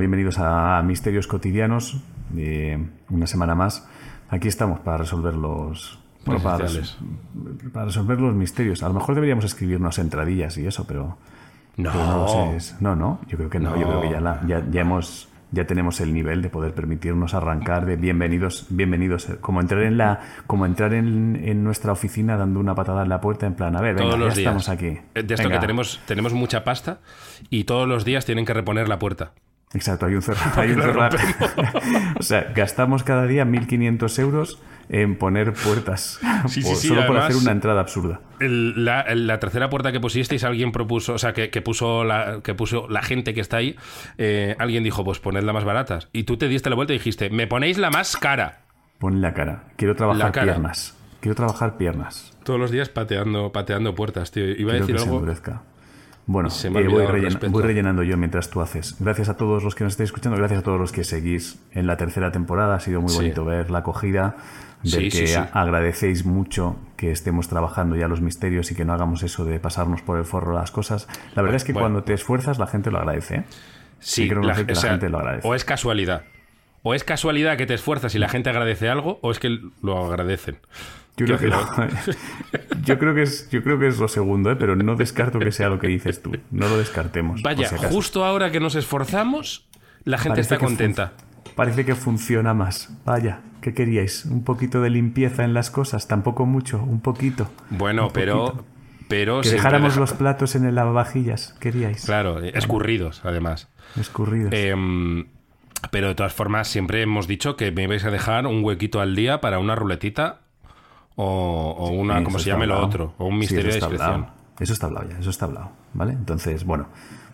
bienvenidos a Misterios Cotidianos, eh, una semana más. Aquí estamos para resolver los, bueno, para, para, resolver los misterios. A lo mejor deberíamos escribirnos entradillas y eso, pero... No, no, no, no, yo creo que no, yo creo que ya, la, ya, ya hemos ya tenemos el nivel de poder permitirnos arrancar de bienvenidos, bienvenidos, como entrar en la, como entrar en, en nuestra oficina dando una patada en la puerta en plan, a ver, venga, todos los ya días. estamos aquí. De esto Venga. que tenemos, tenemos mucha pasta y todos los días tienen que reponer la puerta. Exacto, hay un cerrar. Hay un cerrar. o sea, gastamos cada día 1.500 euros en poner puertas Sí, por- sí, sí, solo por hacer una entrada absurda. El- la, tercera puerta que pusisteis, alguien propuso, o sea, que, que puso la, que puso la gente que está ahí, eh, alguien dijo, pues ponedla más baratas. Y tú te diste la vuelta y dijiste, me ponéis la más cara. Pon la cara. Quiero trabajar cara. piernas. Quiero trabajar piernas. Todos los días pateando, pateando puertas, tío. Iba a Quiero decir que algo. Bueno, eh, voy, rellena- rellenando yo mientras tú haces. Gracias a todos los que nos estáis escuchando, gracias a todos los que seguís en la tercera temporada. Ha sido muy Sí. bonito ver la acogida, ver Sí, que sí, agradecéis mucho que estemos trabajando ya los misterios y que no hagamos eso de pasarnos por el forro las cosas. La verdad es que Bueno. cuando te esfuerzas la gente lo agradece. ¿eh? Sí, creo que la, gente- la lo agradece. O es casualidad. O es casualidad que te esfuerzas y la gente agradece algo, o es que lo agradecen. Yo creo, que lo- yo creo que es yo creo que es lo segundo, ¿eh? pero no descarto que sea lo que dices tú. No lo descartemos. Vaya, si justo ahora que nos esforzamos, la gente Parece está contenta. Parece que funciona más. Vaya, ¿qué queríais? ¿Un poquito de limpieza en las cosas? Tampoco mucho, un poquito. Bueno, Un pero. poquito. pero Que dejáramos deja- los platos en el lavavajillas, queríais. Claro, eh, escurridos, además. Escurridos. Em, pero de todas formas, siempre hemos dicho que me ibais a dejar un huequito al día para una ruletita o, o una, como se llame lo hablado. otro, o un misterio de discreción. hablado. Eso está hablado ya, eso está hablado. ¿Vale? Entonces, bueno,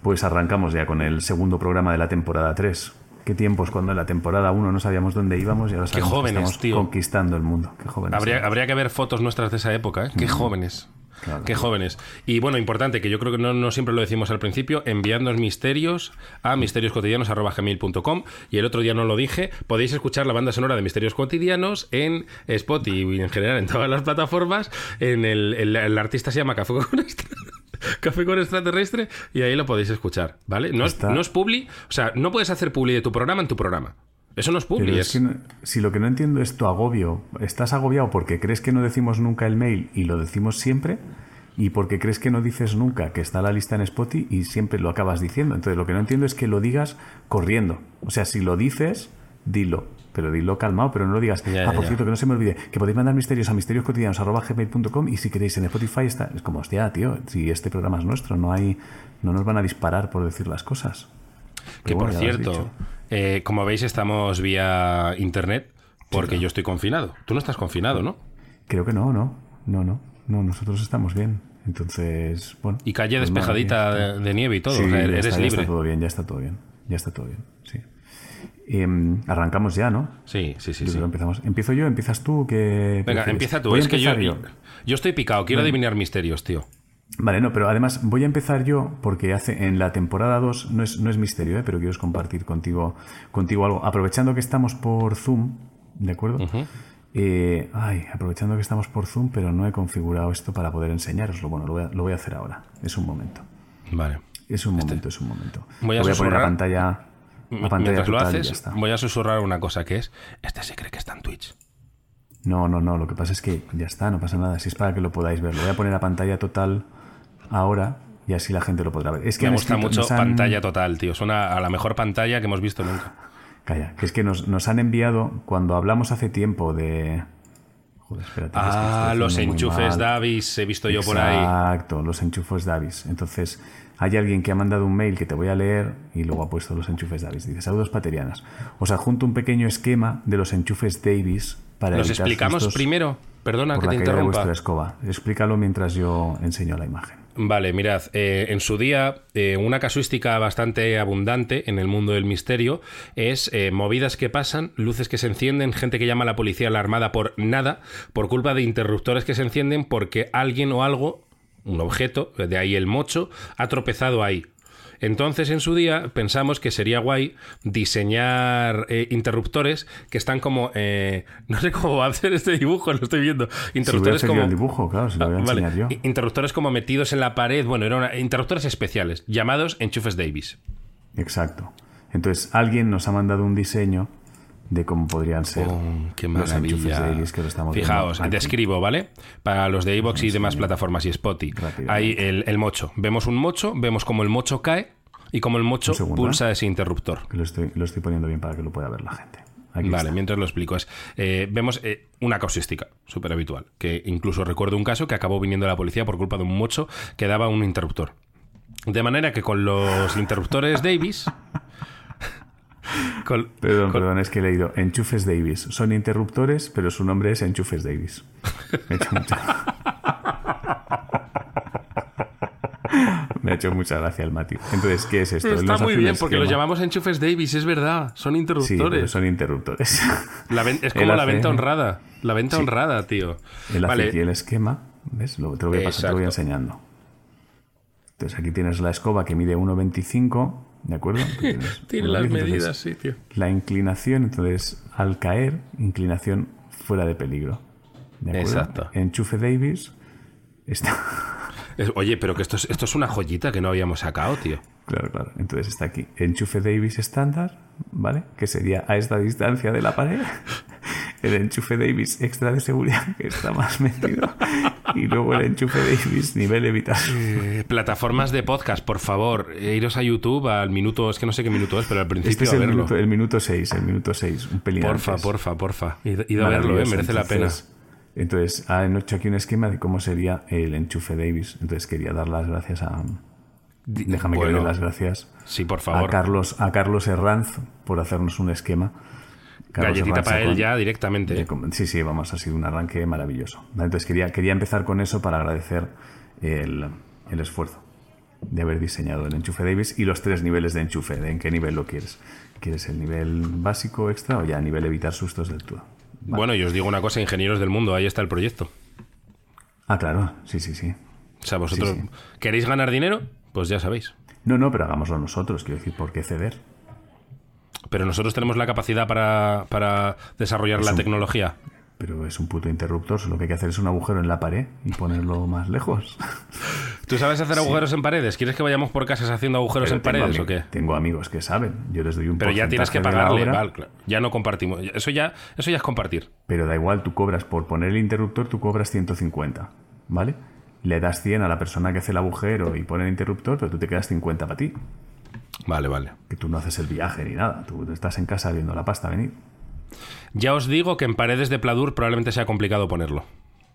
pues arrancamos ya con el segundo programa de la temporada 3. Qué tiempos cuando en la temporada 1 no sabíamos dónde íbamos y ahora sabemos que jóvenes, estamos tío. conquistando el mundo. Qué jóvenes. Habría, habría que ver fotos nuestras de esa época, ¿eh? Qué jóvenes. Claro. Qué jóvenes. Y bueno, importante, que yo creo que no, no siempre lo decimos al principio, enviadnos misterios a misterioscotidianos.gmail.com y el otro día no lo dije, podéis escuchar la banda sonora de Misterios Cotidianos en Spotify y en general en todas las plataformas. En el, el- el artista se llama Café con, Café con Extraterrestre y ahí lo podéis escuchar, ¿vale? No es, no es publi, o sea, no puedes hacer publi de tu programa en tu programa. Eso no es publi, Pero es... es que no- si lo que no entiendo es tu agobio, estás agobiado porque crees que no decimos nunca el mail y lo decimos siempre, y porque crees que no dices nunca que está la lista en Spotify y siempre lo acabas diciendo. Entonces lo que no entiendo es que lo digas corriendo. O sea, si lo dices, dilo. Pero dilo calmado, pero no lo digas. Ya, ah, por ya. cierto, que no se me olvide, que podéis mandar misterios a misterioscotidianos.gmail.com y si queréis en Spotify está. Es como, hostia, tío, si este programa es nuestro, no hay. No nos van a disparar por decir las cosas. Que Pero por bueno, cierto. Eh, como veis, estamos vía internet porque yo estoy confinado. Tú no estás confinado, ¿no? Creo que no, no, no, no, no, nosotros estamos bien. Entonces, bueno. Y calle pues despejadita ya de, de nieve y todo. Sí, o sea, ya eres está, ya libre. está todo bien, ya está todo bien, ya está todo bien, sí. Em, arrancamos ya, ¿no? Sí, sí, sí. Yo sí. empezamos. Empiezo yo, empiezas tú, que Venga, empieza tú. Voy es que yo estoy picado. Quiero adivinar misterios, tío. Vale, no, pero además voy a empezar yo porque hace en la temporada 2 no es, no es misterio, ¿eh? pero quiero compartir contigo, contigo algo. Aprovechando que estamos por Zoom, ¿de acuerdo? Eh, ay, aprovechando que estamos por Zoom, pero no he configurado esto para poder enseñaroslo. Bueno, lo voy a, lo voy a hacer ahora. Es un momento. Vale. Es un momento, es un momento. Este. Voy a voy a poner la pantalla, la pantalla Mientras lo haces, ya está. voy a susurrar una cosa que es: Este se cree que está en Twitch. No, no, no. Lo que pasa es que ya está, no pasa nada. Si es para que lo podáis ver. Lo voy a poner a pantalla total ahora y así la gente lo podrá ver. Es que Me gusta escrito- mucho han- pantalla total, tío. Suena a la mejor pantalla que hemos visto nunca. Calla, que es que nos, nos han enviado, cuando hablamos hace tiempo de... Joder, espérate. es que Ah, los enchufes. Davis, he visto yo por ahí. Exacto, los enchufes Davis. Entonces, hay alguien que ha mandado un mail que te voy a leer y luego ha puesto los enchufes Davis. Dice, saludos paterianas. Os adjunto un pequeño esquema de los enchufes Davis para ¿Nos evitar explicamos primero? Perdona que te interrumpa. vuestra escoba. Explícalo mientras yo enseño la imagen. Vale, mirad, eh, en su día eh, una casuística bastante abundante en el mundo del misterio es eh, movidas que pasan, luces que se encienden, gente que llama a la policía alarmada por nada, por culpa de interruptores que se encienden porque alguien o algo, un objeto, de ahí el mocho, ha tropezado ahí. Entonces, en su día, pensamos que sería guay diseñar eh, interruptores que están como. eh, no sé cómo va a hacer este dibujo, lo estoy viendo. Interruptores como. el dibujo, claro, si lo voy a Ah, vale. yo. Interruptores como metidos en la pared. Bueno, eran interruptores especiales, llamados enchufes Davis. Exacto. Entonces, alguien nos ha mandado un diseño de cómo podrían ser Oh, qué los. Davis que lo estamos Fijaos, viendo te aquí. escribo, ¿vale? Para los de iVoox y demás plataformas y Spotify. Hay el, el mocho. Vemos un mocho, vemos cómo el mocho cae y cómo el mocho pulsa ese interruptor. Lo estoy, lo estoy poniendo bien para que lo pueda ver la gente. Aquí Vale, está. mientras lo explico. Es, eh, vemos eh, una causística súper habitual, que incluso recuerdo un caso que acabó viniendo la policía por culpa de un mocho que daba un interruptor. De manera que con los interruptores Davis... Perdón, perdón, es que he leído Enchufes Davis. Son interruptores, pero su nombre es Enchufes Davis. Me ha hecho mucha, Me ha hecho mucha gracia el Mati. Entonces, ¿qué es esto? Está muy bien, porque los esquema. llamamos enchufes Davis, es verdad. Son Sí, interruptores. pero son interruptores. La es como la venta honrada. La venta honrada, tío. Hace Vale, aquí el esquema. ¿Ves? Lo, te lo voy a pasar, te lo voy enseñando. Entonces, aquí tienes la escoba que mide 1,25. ¿De acuerdo? Tiene 1,10, las entonces, medidas, sí, tío. La inclinación, entonces, al caer, inclinación fuera de peligro. ¿De acuerdo? Exacto. Enchufe Davis está. Es- Oye, pero que esto es, esto es una joyita que no habíamos sacado, tío. Claro, claro. Entonces está aquí. Enchufe Davis estándar, ¿vale? Que sería a esta distancia de la pared. El enchufe Davis extra de seguridad, que está más metido. Y luego el enchufe Davis nivel evitar. Eh, plataformas de podcast, por favor, eh, iros a YouTube al minuto, es que no sé qué minuto es, pero al Este principio es a el verlo. minuto, el minuto 6, el minuto 6, un pelín Porfa, antes. porfa, porfa. Id, a verlo, eh, merece la pena. Entonces- Entonces, han hecho aquí un esquema de cómo sería el enchufe Davis. Entonces, quería dar las gracias a. Déjame que le dé las gracias Sí, por a favor. Carlos, a Carlos Herranz por hacernos un esquema. Carlos Galletita Herranz para él con- ya directamente. Sí, sí, vamos, ha sido un arranque maravilloso. Entonces, quería, quería empezar con eso para agradecer el, el esfuerzo de haber diseñado el enchufe Davis y los tres niveles de enchufe. De en qué nivel lo quieres. ¿Quieres el nivel básico extra o ya a nivel evitar sustos del todo? Bueno, y os digo una cosa, ingenieros del mundo, ahí está el proyecto. Ah, claro, sí, sí, sí. O sea, vosotros Sí, sí. queréis ganar dinero, pues ya sabéis. No, no, pero hagámoslo nosotros, quiero decir, ¿por qué ceder? Pero nosotros tenemos la capacidad para, para desarrollar la un- tecnología. Pero es un puto interruptor, solo que hay que hacer es un agujero en la pared y ponerlo más lejos. ¿Tú sabes hacer agujeros en paredes? ¿Quieres que vayamos por casas haciendo agujeros Pero en paredes o qué? Tengo amigos que saben, yo les doy un Pero ya tienes que pagarle, vale, ya no compartimos. Eso ya, eso ya es compartir. Pero da igual, tú cobras por poner el interruptor, tú cobras 150, ¿vale? Le das 100 a la persona que hace el agujero y pone el interruptor, pero tú te quedas 50 para ti. Vale, vale. Que tú no haces el viaje ni nada, tú estás en casa viendo la pasta venir. Ya os digo que en paredes de Pladur probablemente sea complicado ponerlo.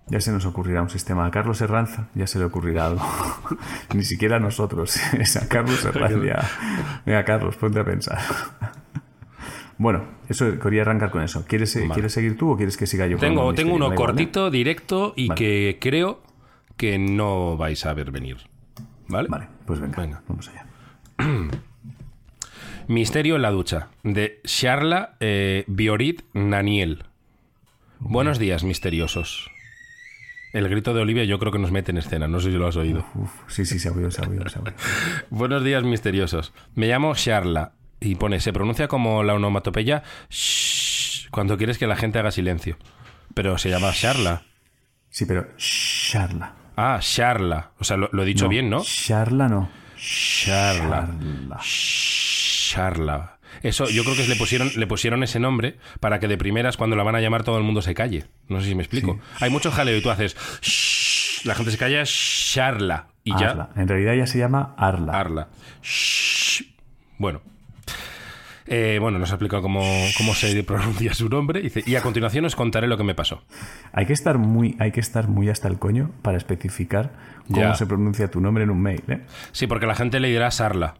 Ya se nos ocurrirá un sistema. A Carlos Herranza ya se le ocurrirá algo. Ni siquiera a nosotros. Es a Carlos Herranza ya. Venga, Carlos, ponte a pensar. Bueno, eso quería arrancar con eso. ¿Quieres, ¿quieres seguir tú o quieres que siga yo? Tengo, tengo uno ¿eh? cortito, directo y Vale. que creo que no vais a ver venir. ¿Vale? Vale, pues venga, Venga. vamos allá. Misterio en la ducha, de Charla eh, Biorit Naniel. Buenos días, misteriosos. El grito de Olivia yo creo que nos mete en escena, no sé si lo has oído. Uf, sí, sí, se ha oído, se ha oído, se ha oído. Buenos días, misteriosos. Me llamo Charla y pone, se pronuncia como la onomatopeya shh, cuando quieres que la gente haga silencio. Pero se llama Charla. Sí, pero Charla. Ah, Charla. O sea, lo, lo he dicho bien, ¿no? Charla no. Charla. Charla. Charla. Eso, yo creo que le pusieron, le pusieron ese nombre para que de primeras, cuando la van a llamar, todo el mundo se calle. No sé si me explico. Hay mucho jaleo y tú haces. "Shh", la gente se calla, Charla. Y ya. En realidad ya se llama Arla. Arla. Shh. Bueno. Eh, bueno, nos ha explicado cómo, cómo se pronuncia su nombre. Dice, y a continuación os contaré lo que me pasó. Hay que estar muy, hay que estar muy hasta el coño para especificar cómo Ya. se pronuncia tu nombre en un mail, ¿eh? Sí, porque la gente le dirá Sarla.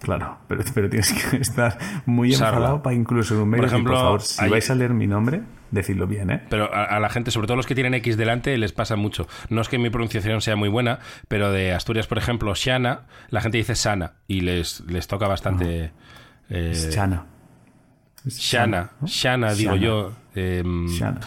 Claro, pero, pero tienes que estar muy Sarla. enfadado para incluso en un mail. Por decir, ejemplo, por favor, si hay- vais a leer mi nombre, decidlo bien, ¿eh? Pero a, a la gente, sobre todo los que tienen X delante, les pasa mucho. No es que mi pronunciación sea muy buena, pero de Asturias, por ejemplo, Shana, la gente dice Sana y les, les toca bastante. Eh, Es. Es Shana, ¿no? Shana, digo Shana. yo. em, Shana.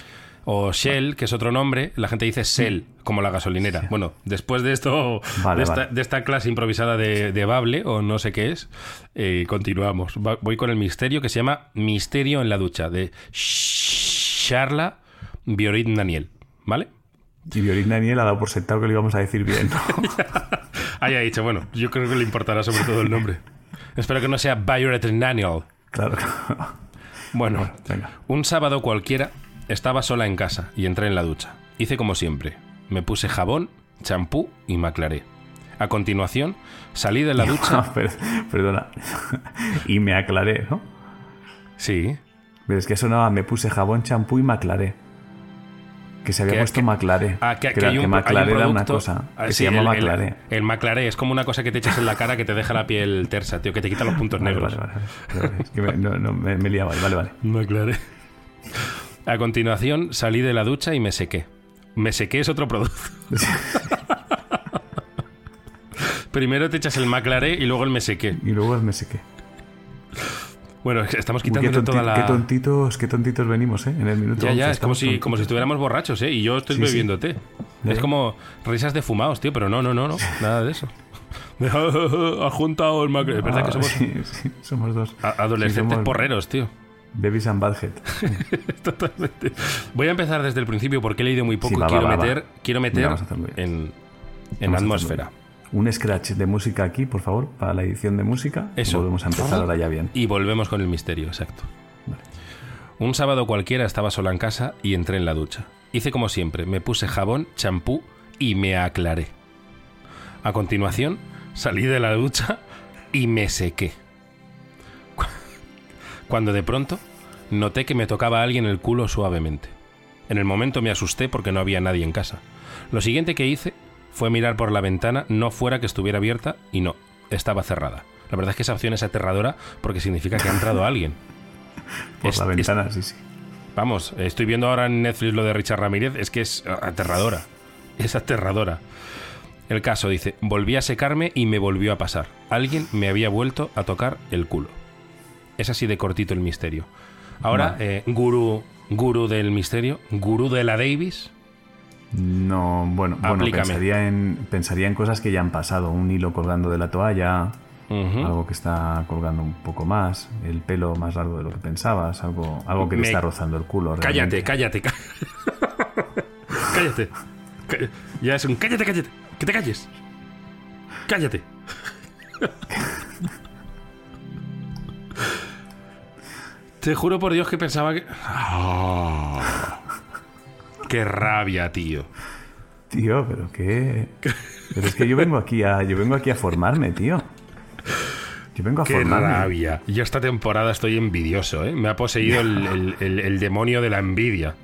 O Shell, que es otro nombre, la gente dice Shell, como la gasolinera. Bueno, después de esto, Vale, de, esta, vale. de esta clase improvisada de, de Bable, o no sé qué es, eh, continuamos. Va- voy con el misterio que se llama Misterio en la ducha, de Charla Biorit Daniel. ¿Vale? Y Violín Daniel ha dado por sentado que lo íbamos a decir bien. ¿no? Ahí ha dicho, bueno, yo creo que le importará sobre todo el nombre. Espero que no sea Violet Daniel. Claro. Bueno, venga. un sábado cualquiera estaba sola en casa y entré en la ducha. Hice como siempre. Me puse jabón, champú y me aclaré. A continuación, salí de la ducha. Per- Perdona. Y me aclaré, ¿no? Sí. Pero es que sonaba, me puse jabón, champú y me aclaré. Que se había Que- puesto que- Maclaré. Ah, que, que, hay un, que hay un Maclaré era una cosa. Ah, Que sí, se llama el, el- Maclaré. El Maclaré es como una cosa que te echas en la cara que te deja la piel tersa, tío, que te quita los puntos Vale, negros. vale, vale, vale. Es que me, no, no, me, me liaba ahí. Vale, vale. Maclaré. A continuación, salí de la ducha y me sequé. Me sequé es otro producto. Primero te echas el Maclaré y luego el me sequé. Y luego me sequé. Bueno, estamos quitando toda la... qué tontitos, qué tontitos venimos, ¿eh? En el minuto. Ya, 11 ya, es como si, tontitos. como si estuviéramos borrachos, ¿eh? Y yo estoy Sí, bebiendo té. Ya, Es como risas de fumados, tío, pero no, no, no, no, nada de eso. Has juntado el Maclaré. Es verdad que Ah, somos sí, sí, somos dos. adolescentes somos porreros, tío. Babies and Badhead. Totalmente. Voy a empezar desde el principio porque he leído muy poco Sí, va, quiero va, meter, va. quiero meter bien. en, en atmósfera. Un scratch de música aquí, por favor, para la edición de música. Eso. Volvemos a empezar ahora ya bien. Y volvemos con el misterio, exacto. Un sábado cualquiera estaba sola en casa y entré en la ducha. Hice como siempre, me puse jabón, champú y me aclaré. A continuación, salí de la ducha y me sequé. Cuando de pronto noté que me tocaba a alguien el culo suavemente. En el momento me asusté porque no había nadie en casa. Lo siguiente que hice fue mirar por la ventana, no fuera que estuviera abierta, y no, estaba cerrada. La verdad es que esa opción es aterradora porque significa que ha entrado alguien. Por Es- la es- ventana, sí, sí. Vamos, estoy viendo ahora en Netflix lo de Richard Ramírez, es que es aterradora. Es aterradora. El caso dice, volví a secarme y me volvió a pasar. Alguien me había vuelto a tocar el culo. Es así de cortito el misterio. Ahora, eh, gurú, gurú del misterio, gurú de la Davis. No, bueno, bueno pensaría, en, pensaría en cosas que ya han pasado. Un hilo colgando de la toalla, algo que está colgando un poco más, el pelo más largo de lo que pensabas, algo, algo que te Me- está rozando el culo. Cállate, cállate, cá- cállate. Cá- Ya es un cállate, cállate. Que te calles. Cállate. Te juro por Dios que pensaba que. Ah. ¡Qué rabia, tío! Tío, pero qué. Pero es que yo vengo aquí a, yo vengo aquí a formarme, tío. Yo vengo a ¡Qué formarme. rabia! Yo esta temporada estoy envidioso, ¿eh? Me ha poseído el, el- el- el demonio de la envidia.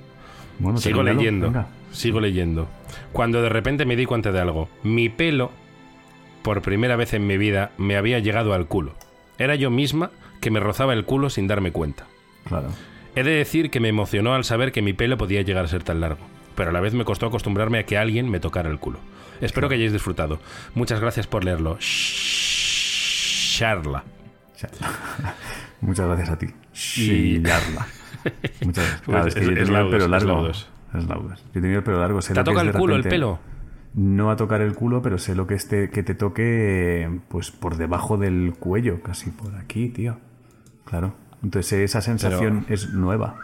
Bueno, Sigo leyendo. venga. Sigo leyendo. Cuando de repente me di cuenta de algo. Mi pelo, por primera vez en mi vida, me había llegado al culo. Era yo misma que me rozaba el culo sin darme cuenta. Claro. He de decir que me emocionó al saber que mi pelo podía llegar a ser tan largo, pero a la vez me costó acostumbrarme a que alguien me tocara el culo. Espero que hayáis disfrutado. Muchas gracias por leerlo. Charla. Muchas gracias a ti. Yarla. Muchas gracias. Claro, es que Es- yo tenía el pelo largo. Es. Yo tenía el pelo largo. sé ¿Te ha tocado el culo el repente- pelo? No a tocar el culo, pero sé lo que, este, que te toque pues por debajo del cuello, casi por aquí, tío. Claro. Entonces esa sensación es nueva.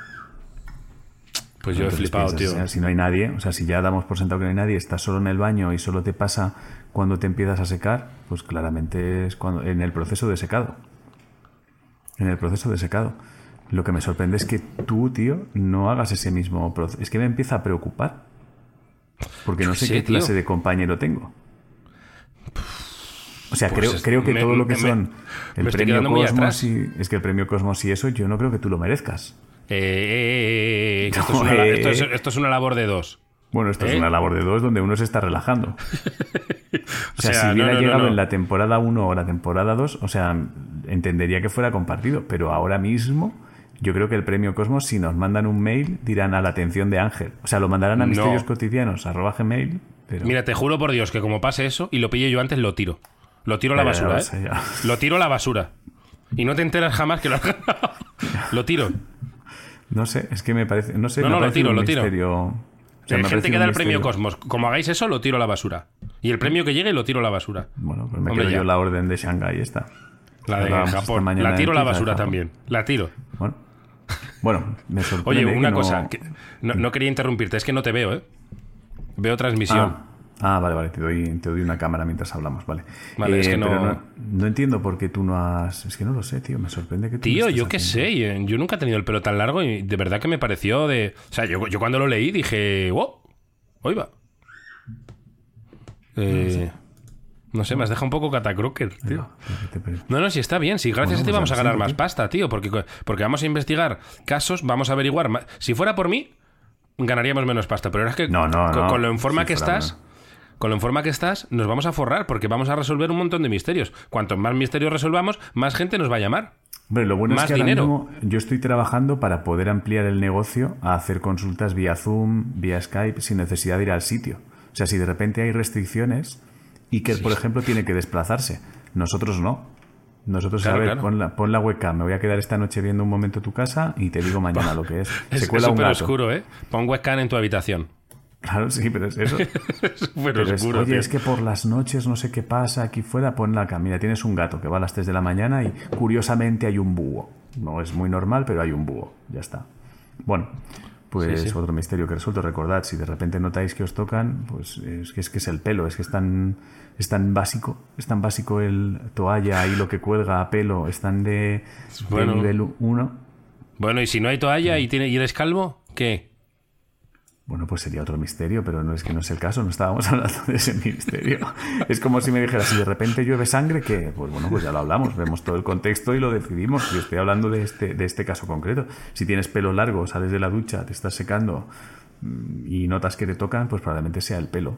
Pues yo he flipado, piensas, tío. o sea, si no hay nadie, o sea, si ya damos por sentado que no hay nadie, estás solo en el baño y solo te pasa cuando te empiezas a secar, pues claramente es cuando en el proceso de secado. En el proceso de secado. Lo que me sorprende es que tú, tío, no hagas ese mismo proceso. Es que me empieza a preocupar. Porque no sé qué tío. clase de compañero tengo. O sea, Pues creo, es- creo que me- todo lo que me- son el premio Cosmos y es que el premio Cosmos y eso yo no creo que tú lo merezcas. Eh, eh, eh, eh, esto, es una, eh. esto es- esto es una labor de dos. Bueno, esto ¿Eh? es una labor de dos donde uno se está relajando. O sea, sea, si no, hubiera no, llegado en la temporada 1 o la temporada 2, o sea, entendería que fuera compartido. Pero ahora mismo, yo creo que el premio Cosmos, si nos mandan un mail, dirán a la atención de Ángel. O sea, lo mandarán a No. misterios cotidianos, arroba gmail. Pero... Mira, te juro por Dios que como pase eso y lo pille yo antes, lo tiro. Lo tiro a la basura, ¿eh? Lo tiro a la basura. Y no te enteras jamás que lo. Lo tiro. No sé, es que me parece. No sé, No, lo tiro, lo tiro. misterio- o sea, Hay gente que da el premio. Cosmos. Como hagáis eso, lo tiro a la basura. Y el premio que llegue, lo tiro a la basura. Bueno, pues me Hombre, quedo ya. yo la orden de Shanghái esta. La de Japón. La tiro a la basura también. La tiro. Bueno, bueno me sorprende. Oye, que una no- cosa. que- no, no quería interrumpirte, es que no te veo, ¿eh? Veo transmisión. Ah, Ah, vale, vale, te doy, te doy una cámara mientras hablamos, vale. Vale, es Eh, que no- pero no... entiendo por qué tú no has... Es que no lo sé, tío, me sorprende que tú Tío, no yo qué sé, yo nunca he tenido el pelo tan largo y de verdad que me pareció de... O sea, yo, yo cuando lo leí dije, wow, hoy va. Eh, no sé, me has dejado un poco catacroker, tío. No, no, si está bien, si gracias Bueno, a ti vamos a ganar más pasta, tío, porque, porque vamos a investigar casos, vamos a averiguar más. Si fuera por mí, ganaríamos menos pasta, pero ahora es que No, no, con, no, con lo en forma si que estás. Con lo en forma que estás, nos vamos a forrar porque vamos a resolver un montón de misterios. Cuanto más misterios resolvamos, más gente nos va a llamar. Hombre, lo bueno Más es que ahora dinero. mismo yo estoy trabajando para poder ampliar el negocio a hacer consultas vía Zoom, vía Skype, sin necesidad de ir al sitio. O sea, si de repente hay restricciones, Iker, por ejemplo, tiene que desplazarse. Nosotros no. Nosotros, Claro, a ver, claro. Pon, la, pon la webcam, me voy a quedar esta noche viendo un momento tu casa y te digo mañana lo que es. Es Se cuela un súper gato. oscuro, ¿eh? Pon webcam en tu habitación. Claro, sí, pero es eso. Es súper Pero es, oscuro, Oye, tío. es que por las noches no sé qué pasa aquí fuera, pon la cam. Mira, tienes un gato que va a las 3 de la mañana y curiosamente hay un búho. No es muy normal, pero hay un búho. Ya está. Bueno, pues Sí, sí. otro misterio que resuelto. Recordad, si de repente notáis que os tocan, pues es que es, que es el pelo, es que es tan, es tan básico, es tan básico el toalla y lo que cuelga a pelo, están de, de Bueno. nivel 1. Bueno, y si no hay toalla y, tiene, y eres calvo, ¿qué? Bueno, pues sería otro misterio, pero no es que no es el caso, no estábamos hablando de ese misterio. Es como si me dijeras, si de repente llueve sangre, que Pues bueno, pues ya lo hablamos, vemos todo el contexto y lo decidimos. Yo estoy hablando de este, de este caso concreto. Si tienes pelo largo, sales de la ducha, te estás secando mm, y notas que te tocan, pues probablemente sea el pelo.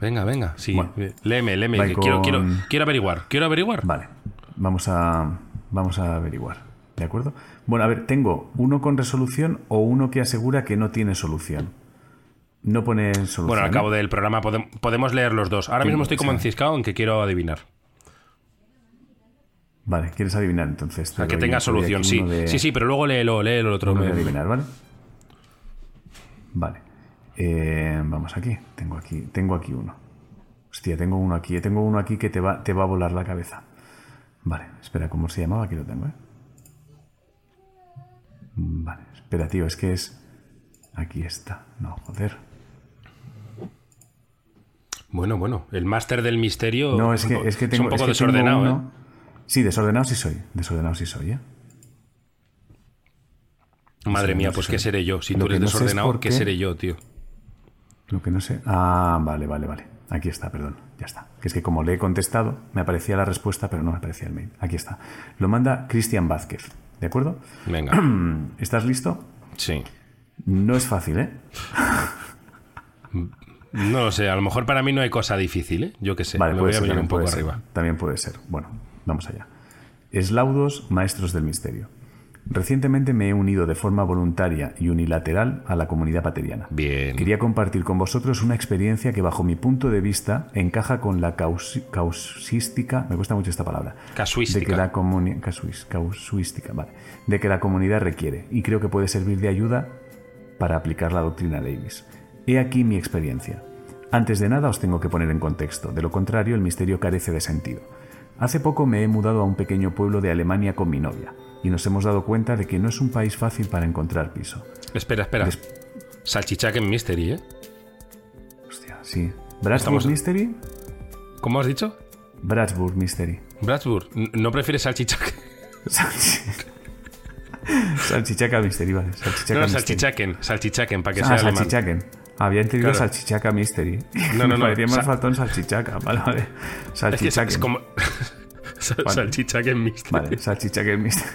Venga, venga, sí. Bueno. eh, léeme, léeme. Que con- quiero, quiero, quiero averiguar. Quiero averiguar. Vale, vamos a, vamos a averiguar. ¿De acuerdo? Bueno, a ver, tengo uno con resolución o uno que asegura que no tiene solución. No pone solución. Bueno, al ¿eh? cabo del programa podem- podemos leer los dos. Ahora mismo estoy como enciscado en que quiero adivinar. Vale, ¿quieres adivinar entonces? Te A que doy- tenga solución, sí. de- Sí, sí, pero luego léelo, léelo el otro. uno de Me- adivinar, ¿vale? Vale. Eh, vamos aquí. Tengo aquí. Tengo aquí uno. Hostia, tengo uno aquí. Tengo uno aquí que te va, te va a volar la cabeza. Vale, espera, ¿cómo se llamaba? Aquí lo tengo, ¿eh? Mm, Vale, espera, tío, es que es. Aquí está. No, joder. Bueno, bueno, el máster del misterio No, es que, es que tengo. un poco es que tengo desordenado, uno- ¿eh? Sí, desordenado sí soy. Desordenado sí soy, ¿eh? Madre mía, pues qué seré yo. Si Lo tú eres no desordenado, por ¿qué qué- seré yo, tío? Lo que no sé. Ah, vale, vale, vale. Aquí está, perdón. Ya está. Que es que como le he contestado, me aparecía la respuesta, pero no me aparecía el mail. Aquí está. Lo manda Cristian Vázquez. ¿De acuerdo? Venga, ¿Estás listo? sí. No es fácil, ¿eh? No lo sé, a lo mejor para mí no hay cosa difícil, ¿eh? Yo qué sé, Vale, me puede voy a ser, también un poco puede ser. arriba. También puede ser. Bueno, vamos allá. Eslaudos, maestros del misterio. Recientemente me he unido de forma voluntaria y unilateral a la comunidad pateriana. Bien. Quería compartir con vosotros una experiencia que bajo mi punto de vista encaja con la causi- causística, me cuesta mucho esta palabra, Casuística. de que la casuis- casuística, vale, de que la comunidad requiere y creo que puede servir de ayuda para aplicar la doctrina Davis. He aquí mi experiencia. Antes de nada os tengo que poner en contexto, de lo contrario el misterio carece de sentido. Hace poco me he mudado a un pequeño pueblo de Alemania con mi novia y nos hemos dado cuenta de que no es un país fácil para encontrar piso. Espera, espera. Des- Salchichaken Mystery, ¿eh? Hostia, sí. Estamos- Mystery? ¿Cómo has dicho? Bradsburg Mystery. Bradsburg. N- ¿No prefieres salchichaken? Salchi- Salchichaca Mystery, vale. Salchichaca No, para que Ah, sea alemán. salchichaken. Había entendido Claro. salchichaca mystery. No, no, Me no, parecía más faltón salchichaca. Vale, vale. Es que es, Salchichaken. es como... Sal- Vale. Salchichaken Mystery. Vale, salchichaken mystery.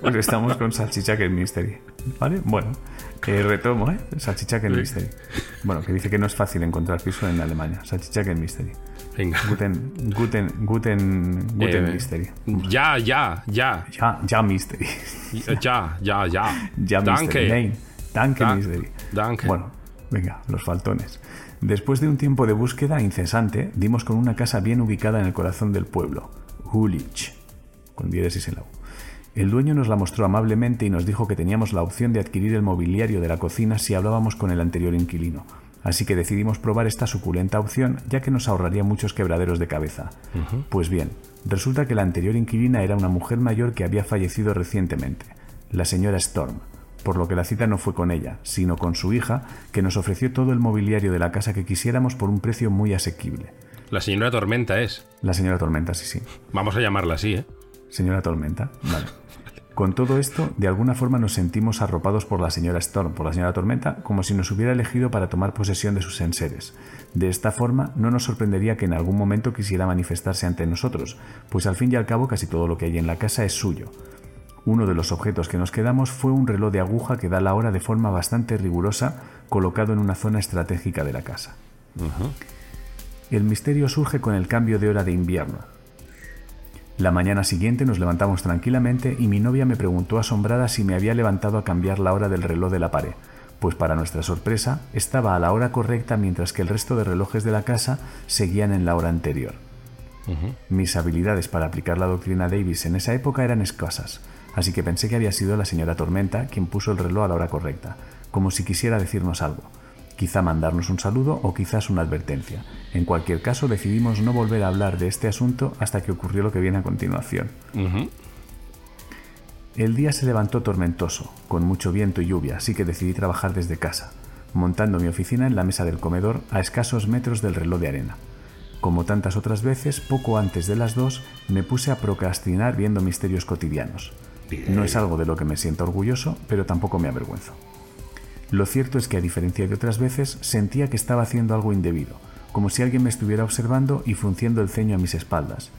pues estamos con salchichaken mystery. ¿Vale? Bueno, eh, retomo, ¿eh? Salchichaken Sí. mystery. Bueno, que dice que no es fácil encontrar piso en Alemania. Salchichaken mystery. Venga. Guten, guten, guten, guten Eh, mystery. Ya, ya, ya. Ya, ya mystery. Ya, ya, ya. Ya mystery. Danke. Nein. Danke Da- mystery. Danke. Bueno, venga, los faltones. Después de un tiempo de búsqueda incesante, dimos con una casa bien ubicada en el corazón del pueblo, Hulich, con diéresis en la U. El dueño nos la mostró amablemente y nos dijo que teníamos la opción de adquirir el mobiliario de la cocina si hablábamos con el anterior inquilino. Así que decidimos probar esta suculenta opción, ya que nos ahorraría muchos quebraderos de cabeza. Pues bien, resulta que la anterior inquilina era una mujer mayor que había fallecido recientemente, la señora Storm, por lo que la cita no fue con ella, sino con su hija, que nos ofreció todo el mobiliario de la casa que quisiéramos por un precio muy asequible. La señora Tormenta es. La señora Tormenta, sí, sí. Vamos a llamarla así, ¿eh? Señora Tormenta, vale. Con todo esto, de alguna forma nos sentimos arropados por la señora Storm, por la señora Tormenta, como si nos hubiera elegido para tomar posesión de sus enseres. De esta forma, no nos sorprendería que en algún momento quisiera manifestarse ante nosotros, pues al fin y al cabo casi todo lo que hay en la casa es suyo. Uno de los objetos que nos quedamos fue un reloj de aguja que da la hora de forma bastante rigurosa, colocado en una zona estratégica de la casa. El misterio surge con el cambio de hora de invierno. La mañana siguiente nos levantamos tranquilamente y mi novia me preguntó asombrada si me había levantado a cambiar la hora del reloj de la pared, pues para nuestra sorpresa estaba a la hora correcta mientras que el resto de relojes de la casa seguían en la hora anterior. Mis habilidades para aplicar la doctrina Davis en esa época eran escasas, así que pensé que había sido la señora Tormenta quien puso el reloj a la hora correcta, como si quisiera decirnos algo quizá mandarnos un saludo o quizás una advertencia. En cualquier caso, decidimos no volver a hablar de este asunto hasta que ocurrió lo que viene a continuación. El día se levantó tormentoso, con mucho viento y lluvia, así que decidí trabajar desde casa, montando mi oficina en la mesa del comedor a escasos metros del reloj de arena. Como tantas otras veces, poco antes de las dos, me puse a procrastinar viendo misterios cotidianos. No es algo de lo que me siento orgulloso, pero tampoco me avergüenzo. Lo cierto es que a diferencia de otras veces, sentía que estaba haciendo algo indebido, como si alguien me estuviera observando y frunciendo el ceño a mis espaldas.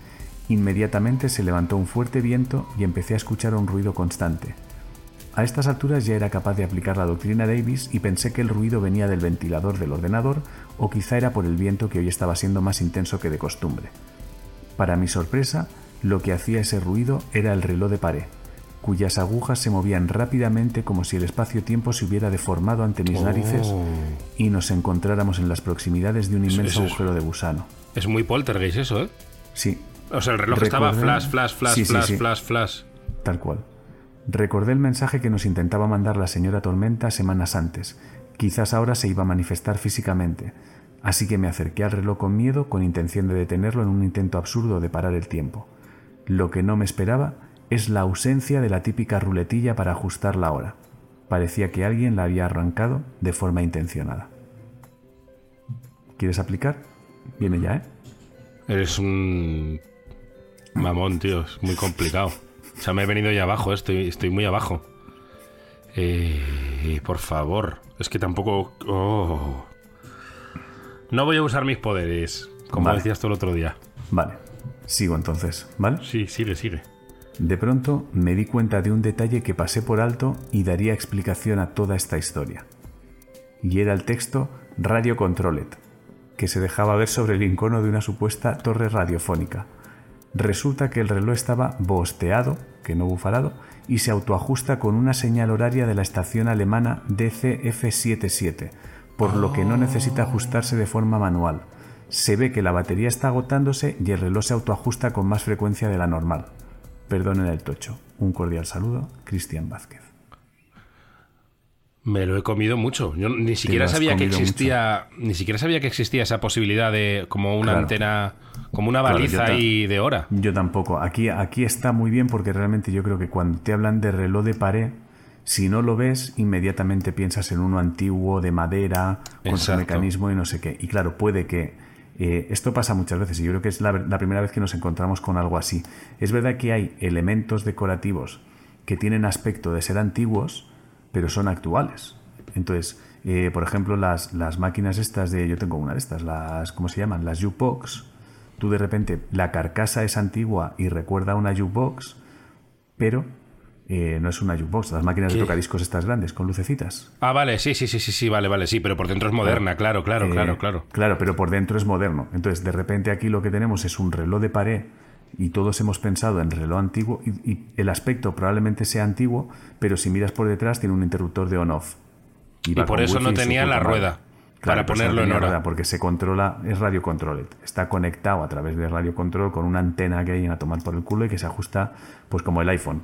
Inmediatamente se levantó un fuerte viento y empecé a escuchar un ruido constante. A estas alturas ya era capaz de aplicar la doctrina Davis y pensé que el ruido venía del ventilador del ordenador o quizá era por el viento que hoy estaba siendo más intenso que de costumbre. Para mi sorpresa, lo que hacía ese ruido era el reloj de pared, cuyas agujas se movían rápidamente como si el espacio-tiempo se hubiera deformado ante mis narices Oh. y nos encontráramos en las proximidades de un inmenso agujero de gusano. Es muy poltergeist eso, ¿eh? Sí, O sea, el reloj estaba flash, flash, flash, Sí, sí, flash, sí. flash, flash. tal cual. Recordé el mensaje que nos intentaba mandar la señora Tormenta semanas antes. Quizás ahora se iba a manifestar físicamente. Así que me acerqué al reloj con miedo, con intención de detenerlo en un intento absurdo de parar el tiempo. Lo que no me esperaba es la ausencia de la típica ruletilla para ajustar la hora. Parecía que alguien la había arrancado de forma intencionada. ¿Quieres aplicar? Viene ya, ¿eh? Eres un mamón, tío. Es muy complicado. O sea, me he venido ya abajo, eh, estoy, estoy muy abajo. Eh, por favor. Es que tampoco... oh. No voy a usar mis poderes, como Vale. decías tú el otro día. Vale. Sigo entonces, ¿vale? Sí, sigue, sigue. De pronto me di cuenta de un detalle que pasé por alto y daría explicación a toda esta historia. Y era el texto Radio Controlled, que se dejaba ver sobre el icono de una supuesta torre radiofónica. Resulta que el reloj estaba bosteado, que no bufarado, y se autoajusta con una señal horaria de la estación alemana DCF77, por lo que no necesita ajustarse de forma manual. Se ve que la batería está agotándose y el reloj se autoajusta con más frecuencia de la normal. Perdonen el tocho. Un cordial saludo, Cristian Vázquez. Me lo he comido mucho. Yo ni siquiera sabía que existía. Ni siquiera sabía que existía esa posibilidad de como una Claro. antena. Como una Claro, baliza ta- ahí de hora. Yo tampoco. Aquí, aquí está muy bien porque realmente yo creo que cuando te hablan de reloj de pared, si no lo ves, inmediatamente piensas en uno antiguo, de madera, con su mecanismo y no sé qué. Y claro, puede que... eh, esto pasa muchas veces y yo creo que es la, primera vez que nos encontramos con algo así. Es verdad que hay elementos decorativos que tienen aspecto de ser antiguos, pero son actuales. Entonces, eh, por ejemplo, las, las máquinas estas de... Yo tengo una de estas, las... ¿Cómo se llaman? Las jukebox. Tú de repente, la carcasa es antigua y recuerda a una jukebox, pero eh, no es una jukebox. Las máquinas de ¿Qué? tocadiscos estas grandes, con lucecitas. Ah, vale, sí, sí, sí, sí, sí, vale, vale, sí, pero por dentro es moderna, claro, claro, Eh, claro, claro. Claro, pero por dentro es moderno. Entonces, de repente aquí lo que tenemos es un reloj de pared y todos hemos pensado en reloj antiguo y, y el aspecto probablemente sea antiguo, pero si miras por detrás tiene un interruptor de on-off. Y por eso no tenía la rueda para ponerlo en hora. rueda, porque se controla, es radio control. Está conectado a través de radio control con una antena que hay en a tomar por el culo y que se ajusta, pues como el iPhone.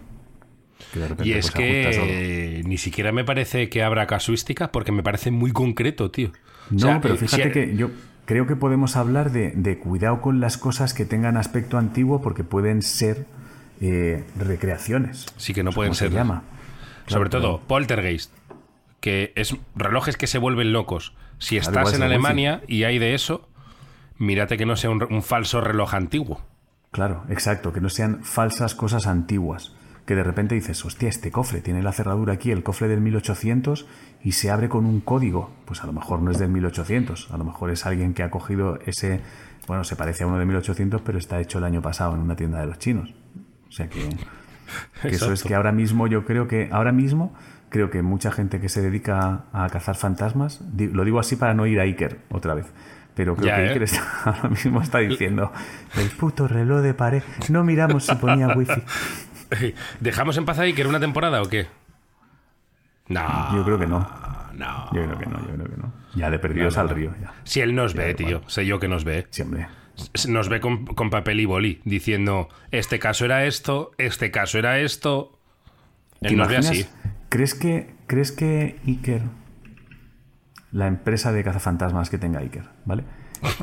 Repente, Y es pues, se que ni siquiera me parece que abra casuística porque me parece muy concreto, tío. O No, sea, pero eh, fíjate si- que yo creo que podemos hablar de, de cuidado con las cosas que tengan aspecto antiguo porque pueden ser eh, recreaciones. Sí que no ¿Cómo pueden se ser. llama? Sobre todo, poltergeist, que es relojes que se vuelven locos. Si estás en Alemania y hay de eso, mírate que no sea un, un falso reloj antiguo. Claro, exacto, que no sean falsas cosas antiguas. Que de repente dices, hostia, este cofre tiene la cerradura aquí, el cofre del 1800, y se abre con un código. Pues a lo mejor no es del 1800, a lo mejor es alguien que ha cogido ese. Bueno, se parece a uno de 1800, pero está hecho el año pasado en una tienda de los chinos. O sea que. que eso es que ahora mismo yo creo que. Ahora mismo creo que mucha gente que se dedica a cazar fantasmas, lo digo así para no ir a Iker otra vez. Pero creo Ya, que ¿eh? Iker está- ahora mismo está diciendo el puto reloj de pared. No miramos si ponía wifi. ¿Dejamos en paz ahí que era una temporada o qué? No. Yo creo que no. No. Yo creo que no, yo creo que no. Ya de perdidos al río, ya. Si él nos ve, tío. Sé yo que nos ve. Sí, hombre. Nos ve con, con papel y boli, diciendo, este caso era esto, este caso era esto. ¿Te Él nos ve así. ¿Crees que, ¿Crees que Iker, la empresa de cazafantasmas que tenga Iker, ¿vale?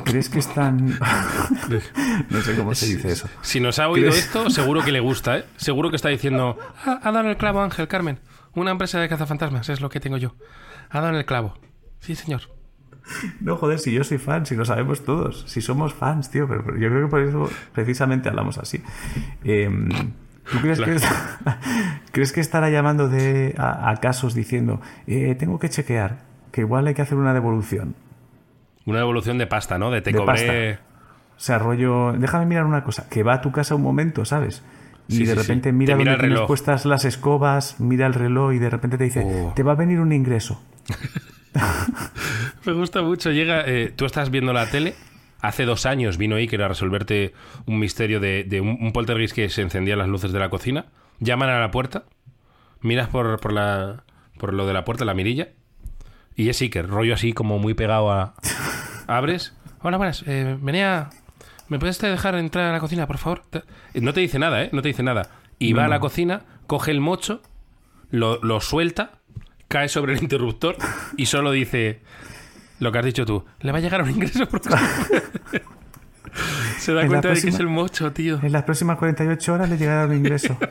¿Crees que están... no sé cómo se dice eso. Si nos ha oído ¿Crees? esto, seguro que le gusta, ¿eh? Seguro que está diciendo, "Ah, ha dado el clavo Ángel Carmen. Una empresa de cazafantasmas, es lo que tengo yo. Ha dado el clavo. Sí, señor. No, joder, si yo soy fan, si lo sabemos todos. Si somos fans, tío. Pero, pero yo creo que por eso precisamente hablamos así. Em, ¿Tú crees, que, crees que estará llamando de, a, a casos diciendo, eh, tengo que chequear, que igual hay que hacer una devolución? Una evolución de pasta, ¿no? De te De cobré. O sea, rollo, déjame mirar una cosa, que va a tu casa un momento, ¿sabes? Y Sí, de sí, repente Te mira mira dónde tienes puestas las escobas, mira el reloj y de repente te dice, Oh. te va a venir un ingreso. Me gusta mucho. Llega, eh, tú estás viendo la tele. Hace dos años vino Iker a resolverte un misterio de, de un, un poltergeist que se encendían las luces de la cocina. Llaman a la puerta. Miras por, por, la, por lo de la puerta, la mirilla. Y es Iker, rollo así como muy pegado a... Abres. Hola, buenas. Eh, venía... ¿Me puedes dejar entrar a la cocina, por favor? Te- No te dice nada, ¿eh? No te dice nada. Y va a la cocina, coge el mocho, lo, lo suelta, cae sobre el interruptor y solo dice lo que has dicho tú. Le va a llegar un ingreso por Se da En cuenta de que es el mocho, tío. En las próximas 48 horas le llegará un ingreso.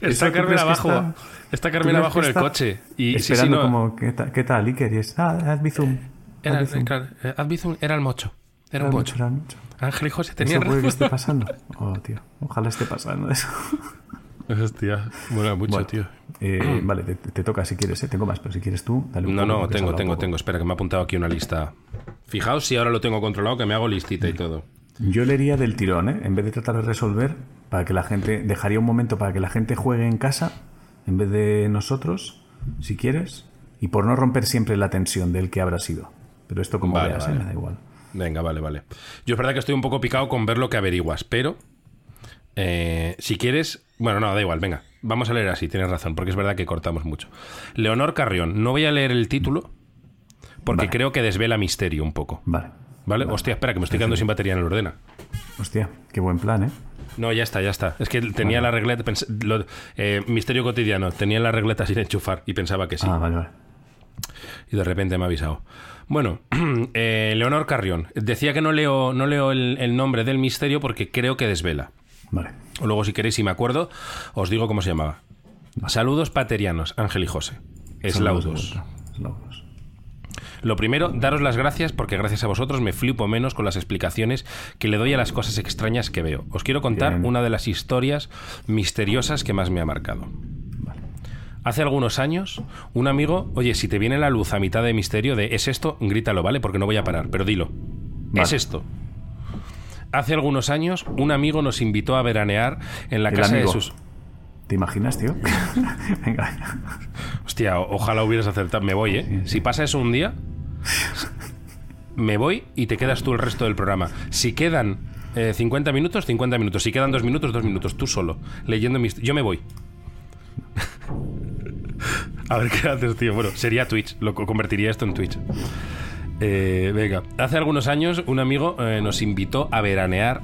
Está ¿Eso tú Carmen crees que abajo. está- Está ¿Tú Carmen crees abajo en el coche. Y sí, sí, esperando no. como, ¿qué, ta- qué tal, Iker? Y es, ah, haz bizum. Era, haz bizum. claro, eh, haz bizum, era el mocho. Era Era un mocho. era mucho. Ángel y José ¿Eso tenían puede que esté pasando? Oh, tío. Ojalá esté pasando eso. Hostia, mola mucho, Bueno, tío. eh, vale, te, te toca si quieres, ¿eh? Tengo más, pero si quieres tú, dale un No, poco, no, tengo, tengo, tengo. Espera, que me ha apuntado aquí una lista. Fijaos si ahora lo tengo controlado, que me hago listita y todo. Yo leería del tirón, ¿eh? En vez de tratar de resolver, para que la gente... Dejaría un momento para que la gente juegue en casa, en vez de nosotros, si quieres, y por no romper siempre la tensión del que habrá sido. Pero esto como Vale, veas, vale. ¿eh? Me da igual. Venga, vale, vale. Yo es verdad que estoy un poco picado con ver lo que averiguas, pero eh, si quieres... Bueno, no, da igual, venga. Vamos a leer así, tienes razón, porque es verdad que cortamos mucho. Leonor Carrión, no voy a leer el título porque Vale. creo que desvela misterio un poco. Vale. ¿Vale? Hostia, espera, que me estoy quedando sin batería en el ordena. Hostia, qué buen plan, ¿eh? No, ya está, ya está. Es que tenía la regleta... pens- lo- eh, misterio cotidiano. Tenía la regleta sin enchufar y pensaba que sí. Ah, vale, vale. Y de repente me ha avisado. Bueno, eh, Leonor Carrión. Decía que no leo, no leo el, el nombre del misterio porque creo que desvela. Vale. O luego, si queréis, si me acuerdo, os digo cómo se llamaba. Saludos paterianos, Ángel y José. Eslaudos. Saludos. Lo primero, daros las gracias porque gracias a vosotros me flipo menos con las explicaciones que le doy a las cosas extrañas que veo. Os quiero contar Bien. una de las historias misteriosas que más me ha marcado. Hace algunos años, un amigo, oye, si te viene la luz a mitad de misterio de es esto, grítalo, ¿vale? Porque no voy a parar, pero dilo. Vale. Es esto. Hace algunos años, un amigo nos invitó a veranear en la El casa amigo. de sus... ¿Te imaginas, tío? Venga. Hostia, ojalá hubieras acertado. Me voy, ¿eh? Si pasa eso un día, me voy y te quedas tú el resto del programa. Si quedan eh, 50 minutos, 50 minutos. Si quedan 2 minutos, 2 minutos. Tú solo, leyendo mis... Yo me voy. A ver qué haces, tío. Bueno, sería Twitch. Lo co- convertiría esto en Twitch. Eh, venga, hace algunos años un amigo eh, nos invitó a veranear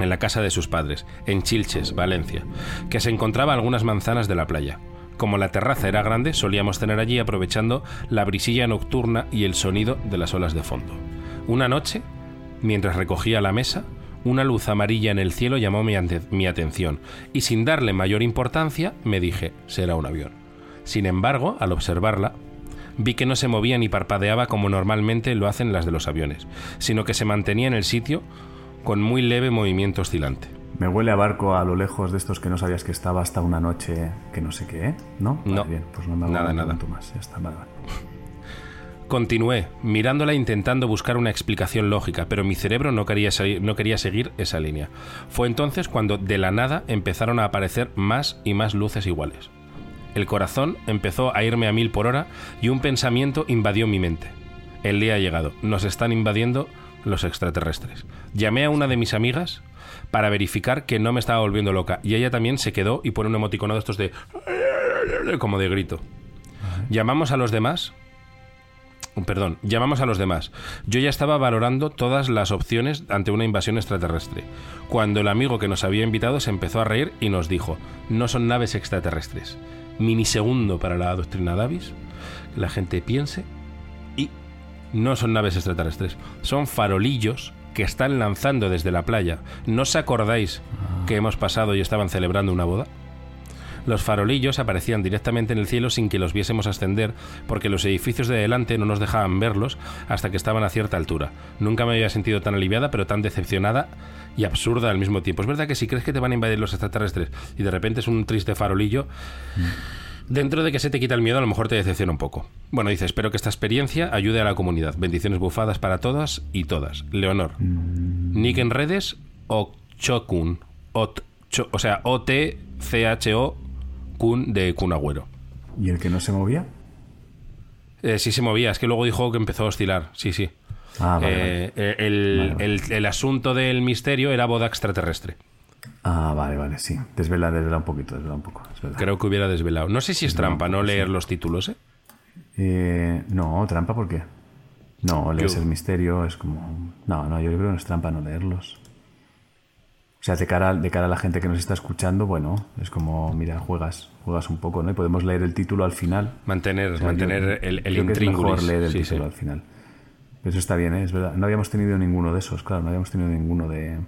en la casa de sus padres, en Chilches, Valencia, que se encontraba algunas manzanas de la playa. Como la terraza era grande, solíamos tener allí aprovechando la brisilla nocturna y el sonido de las olas de fondo. Una noche, mientras recogía la mesa, una luz amarilla en el cielo llamó mi, mi, atención y sin darle mayor importancia me dije, será un avión. Sin embargo, al observarla, vi que no se movía ni parpadeaba como normalmente lo hacen las de los aviones, sino que se mantenía en el sitio con muy leve movimiento oscilante. Me huele a barco a lo lejos de estos que no sabías que estaba hasta una noche que no sé qué, ¿eh? ¿No? No. bien, pues no me hago nada, nada. más. Ya está, vale, vale. Continué, mirándola intentando buscar una explicación lógica, pero mi cerebro no quería, no quería seguir esa línea. Fue entonces cuando de la nada empezaron a aparecer más y más luces iguales. El corazón empezó a irme a mil por hora y un pensamiento invadió mi mente. El día ha llegado, nos están invadiendo los extraterrestres. Llamé a una de mis amigas para verificar que no me estaba volviendo loca y ella también se quedó y pone un emoticono de estos de... como de grito. Llamamos a los demás Perdón, llamamos a los demás. Yo ya estaba valorando todas las opciones ante una invasión extraterrestre, cuando el amigo que nos había invitado se empezó a reír y nos dijo, no son naves extraterrestres. Minisegundo para la doctrina Davis, que la gente piense, no son naves extraterrestres, son farolillos que están lanzando desde la playa. ¿No os acordáis que hemos pasado y estaban celebrando una boda? Los farolillos aparecían directamente en el cielo sin que los viésemos ascender, porque los edificios de delante no nos dejaban verlos hasta que estaban a cierta altura. Nunca me había sentido tan aliviada, pero tan decepcionada y absurda al mismo tiempo. Es verdad que si crees que te van a invadir los extraterrestres y de repente es un triste farolillo, Dentro de que se te quita el miedo, a lo mejor te decepciona un poco. Bueno, dice, espero que esta experiencia ayude a la comunidad. Bendiciones bufadas para todas y todas. Leonor. Nick en redes o Chokun. o sea, O-T-C-H-O Kun de Kun Agüero. ¿Y el que no se movía? Eh, sí se movía, es que luego dijo que empezó a oscilar, sí, sí. Ah, eh, eh, el, asunto del misterio era boda extraterrestre. Ah, vale, vale, sí. Desvela, desvela un poquito, desvela un poco. Creo que hubiera desvelado. No sé si es trampa no leer los títulos, ¿eh? No, trampa, ¿por qué? No, lees el misterio, es como... No, no, yo creo que no es trampa no leerlos. O sea, de cara, de cara a la gente que nos está escuchando, bueno, es como, mira, juegas, juegas un poco, ¿no? Y podemos leer el título al final. Mantener, mantener el, el es mejor leer el título al final. Pero eso está bien, ¿eh? es verdad. No habíamos tenido ninguno de esos, claro, no habíamos tenido ninguno de.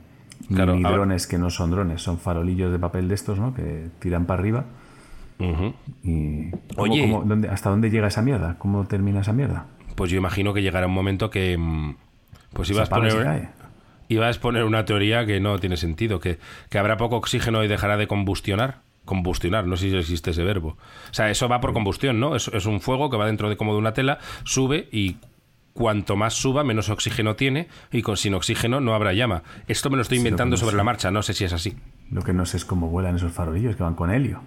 Claro, ni drones que no son drones, son farolillos de papel de estos, ¿no? Que tiran para arriba. Y. Oye. ¿Hasta dónde llega esa mierda? ¿Cómo termina esa mierda? Pues yo imagino que llegará un momento que. Mm, pues ibas a poner iba a exponer una teoría que no tiene sentido, que, habrá poco oxígeno y dejará de combustionar. Combustionar, no sé si existe ese verbo. O sea, eso va por combustión, ¿no? Es, es un fuego que va dentro de como de una tela, sube y cuanto más suba, menos oxígeno tiene y con sin oxígeno no habrá llama. Esto me lo estoy inventando sobre la marcha, no sé si es así. Lo que no sé es cómo vuelan esos farolillos que van con helio.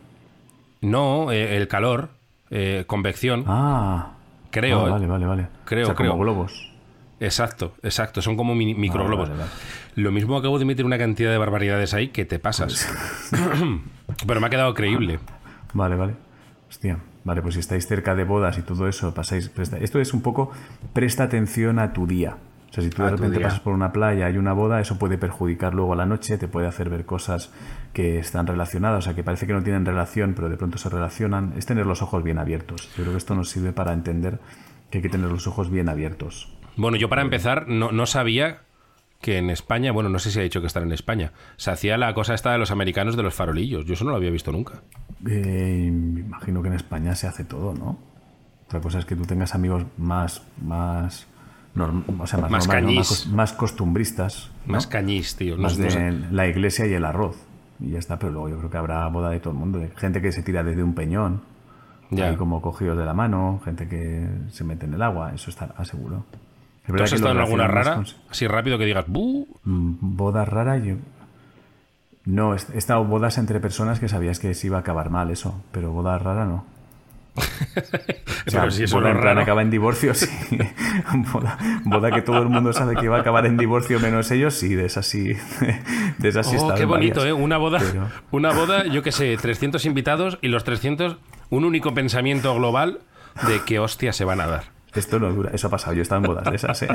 No, eh, el calor, eh, convección. Ah. Creo. Ah, vale, vale, vale. Creo, creo. Como globos. Exacto, exacto. Son como microglobos. Lo mismo acabo de meter una cantidad de barbaridades ahí que te pasas. Pues Pero me ha quedado creíble. Vale, vale. Hostia. Vale, pues si estáis cerca de bodas y todo eso, pasáis. Esto es un poco. Presta atención a tu día. O sea, si tú de repente pasas por una playa y una boda, eso puede perjudicar luego a la noche, te puede hacer ver cosas que están relacionadas, o sea, que parece que no tienen relación, pero de pronto se relacionan. Es tener los ojos bien abiertos. Yo creo que esto nos sirve para entender que hay que tener los ojos bien abiertos. Bueno, yo para empezar no, sabía que en España, bueno, no sé si ha dicho que estar en España, se hacía la cosa esta de los americanos de los farolillos. Yo eso no lo había visto nunca. Eh, me imagino que en España se hace todo, ¿no? Otra cosa es que tú tengas amigos más, más, o sea, más, más, costumbristas. Más cañís, tío. Más de la iglesia y el arroz. Y ya está, pero luego yo creo que habrá boda de todo el mundo. Gente que se tira desde un peñón. Ya. Hay como cogidos de la mano, gente que se mete en el agua, eso está aseguro. ¿Tú has estado en alguna rara? Así rápido que digas, ¡buh! Mm, boda rara, yo. No, he estado bodas entre personas que sabías que se iba a acabar mal eso, pero boda rara no. o sea, si eso boda en plan acaba en divorcio, sí. boda, que todo el mundo sabe que va a acabar en divorcio menos ellos, sí, de esas sí. De esas sí oh, qué bonito, ¿eh? Una boda, una boda, yo qué sé, 300 invitados y los 300, un único pensamiento global de qué hostia se van a dar. Esto no dura. Eso ha pasado. Yo he estado en bodas de esas, ¿eh?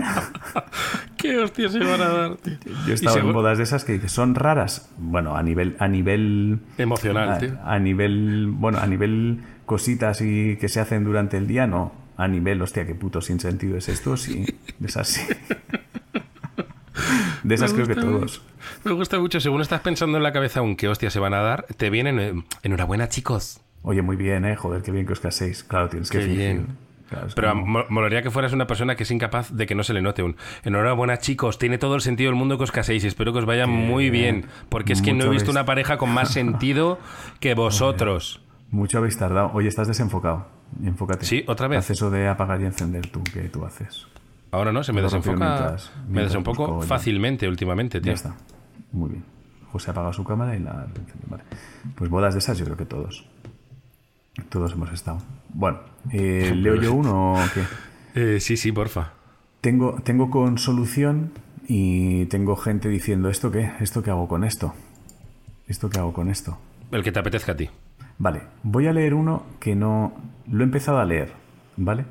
¿Qué hostia se van a dar, tío? Yo he estado en bodas de esas que son raras. Bueno, a nivel... A nivel Emocional, tío. A nivel... Bueno, a nivel cositas y que se hacen durante el día, no. A nivel, hostia, qué puto sin sentido es esto, sí. Es así. De esas creo que todos. Me gusta mucho. Según estás pensando en la cabeza aún qué hostia se van a dar, te vienen. eh, Enhorabuena, chicos. Oye, muy bien, ¿eh? Joder, qué bien que os caséis. Claro, tienes que Qué fingir. bien. Claro, Pero como- mo- molaría que fueras una persona que es incapaz de que no se le note un. Enhorabuena, chicos. Tiene todo el sentido del mundo que os caséis. y Espero que os vaya muy bien. Porque es que no he visto una pareja con más sentido que vosotros. Mucho habéis tardado. Oye, estás desenfocado. Enfócate. Sí, otra vez. Haz eso de apagar y encender tú, que tú haces. Ahora no, se me desenfoca. mientras- me mientras desenfoco busco yo. fácilmente últimamente, tío. Ya está. Muy bien. José ha apagado su cámara y la... Vale. Pues bodas de esas yo creo que todos. Todos hemos estado. Bueno, eh, ¿leo yo uno o qué? Eh, sí, sí, porfa. Tengo, tengo con solución y tengo gente diciendo, ¿esto qué? ¿Esto qué hago con esto? ¿Esto qué hago con esto? El que te apetezca a ti. Vale, voy a leer uno que no... Lo he empezado a leer, ¿vale?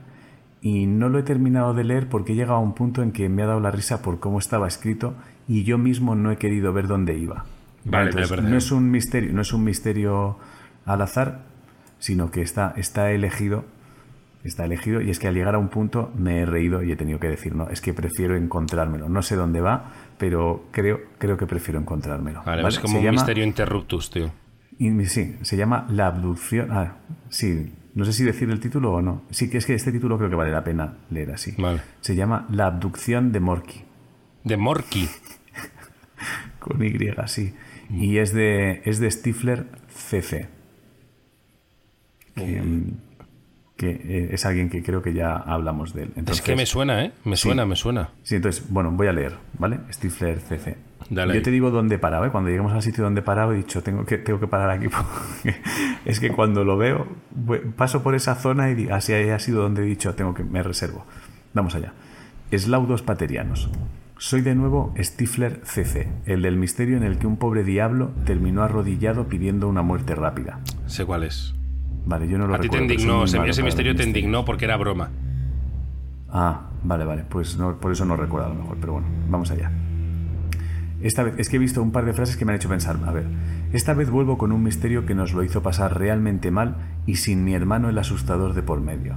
Y no lo he terminado de leer porque he llegado a un punto en que me ha dado la risa por cómo estaba escrito y yo mismo no he querido ver dónde iba. Vale, Entonces, no es un misterio, no es un misterio al azar, sino que está, está elegido, está elegido y es que al llegar a un punto me he reído y he tenido que decir, no, es que prefiero encontrármelo. No sé dónde va, pero creo, creo que prefiero encontrármelo. Vale, ¿vale? es como Se un llama- misterio interruptus, tío. y sí, se llama La abducción. Ah, sí, no sé si decir el título o no. Sí, que es que este título creo que vale la pena leer así. Vale. Se llama La abducción de Morky, De Morky. con Y, sí. Y es de, es de Stifler CC. Que, que, eh, es alguien que creo que ya hablamos de él. Entonces, es que me suena, ¿eh? Me suena, me suena. Sí, entonces, bueno, voy a leer, ¿vale? Stifler CC. Dale Yo ahí. te digo dónde paraba, ¿eh? Cuando lleguemos al sitio donde paraba he dicho, tengo que, tengo que parar aquí. porque es que cuando lo veo, paso por esa zona y digo, así ha sido donde he dicho, tengo que, me reservo. Vamos allá. Eslaudos paterianos. Soy de nuevo Stifler CC, el del misterio en el que un pobre diablo terminó arrodillado pidiendo una muerte rápida. Sé cuál es. Vale, yo no lo A ti te indignó, ese, ese misterio te misterios. indignó porque era broma. Ah, vale, vale. Pues no, por eso no recuerdo a lo mejor, pero bueno, vamos allá. Esta vez, es que he visto un par de frases que me han hecho pensar, a ver, esta vez vuelvo con un misterio que nos lo hizo pasar realmente mal y sin mi hermano el asustador de por medio.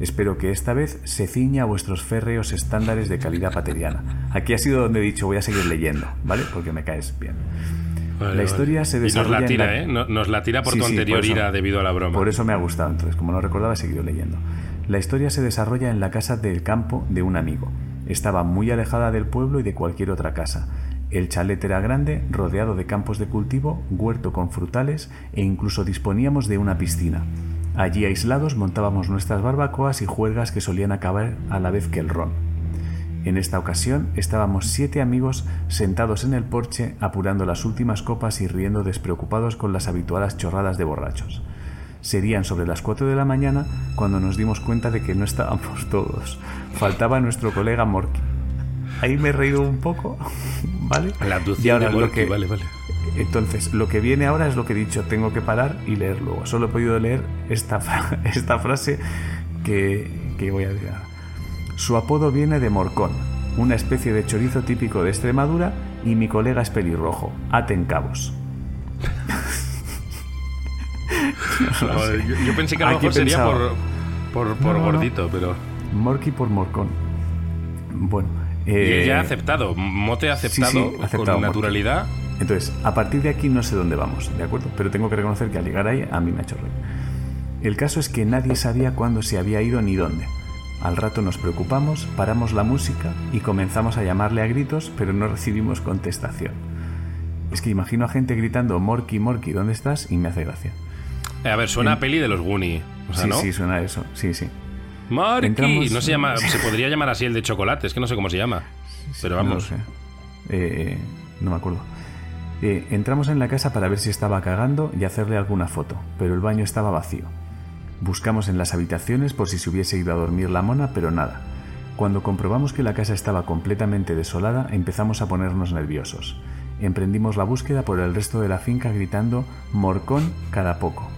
Espero que esta vez se ciña a vuestros férreos estándares de calidad pateriana. Aquí ha sido donde he dicho voy a seguir leyendo, ¿vale? Porque me caes bien. La historia se Y nos desarrolla la en tira, la- ¿eh? No- Nos la tira por Sí, tu sí, anterior por eso. ira debido a la broma. Por eso me ha gustado. Entonces, como no recordaba, he seguido leyendo. La historia se desarrolla en la casa del campo de un amigo. Estaba muy alejada del pueblo y de cualquier otra casa. El chalet era grande, rodeado de campos de cultivo, huerto con frutales e incluso disponíamos de una piscina. Allí aislados montábamos nuestras barbacoas y juergas que solían acabar a la vez que el ron. En esta ocasión estábamos siete amigos sentados en el porche apurando las últimas copas y riendo despreocupados con las habituales chorradas de borrachos. Serían sobre las 4 de la mañana cuando nos dimos cuenta de que no estábamos todos. Faltaba nuestro colega Morky. Ahí me he reído un poco, ¿vale? La abducción Y ahora de lo Morky, que- vale, vale. Entonces, lo que viene ahora es lo que he dicho, tengo que parar y leer luego. Solo he podido leer esta, fra- esta frase que, que voy a decir. Su apodo viene de morcón, una especie de chorizo típico de Extremadura, y mi colega es pelirrojo. Aten cabos. Yo, yo pensé que a lo mejor sería por, por, No, gordito, pero. Morky por morcón. Bueno. Eh, ha aceptado. Mote ha aceptado, sí, ha aceptado, con naturalidad. Entonces, a partir de aquí no sé dónde vamos, ¿de acuerdo? Pero tengo que reconocer que al llegar ahí a mí me ha hecho reír. El caso es que nadie sabía cuándo se había ido ni dónde. Al rato nos preocupamos, paramos la música y comenzamos a llamarle a gritos, pero no recibimos contestación. Es que imagino a gente gritando Morky, Morky, ¿dónde estás? Y me hace gracia. Eh, a ver, suena a peli de los Goonies. O sea, sí, ¿no? sí, suena a eso. Sí, sí. Morky. Entramos- No se llama. Se podría llamar así el de chocolate, es que no sé cómo se llama. Pero No lo vamos. sé. Eh, no me acuerdo. Eh, entramos en la casa para ver si estaba cagando y hacerle alguna foto, pero el baño estaba vacío. Buscamos en las habitaciones por si se hubiese ido a dormir la mona, pero nada. Cuando comprobamos que la casa estaba completamente desolada, empezamos a ponernos nerviosos. Emprendimos la búsqueda por el resto de la finca gritando Morcón cada poco.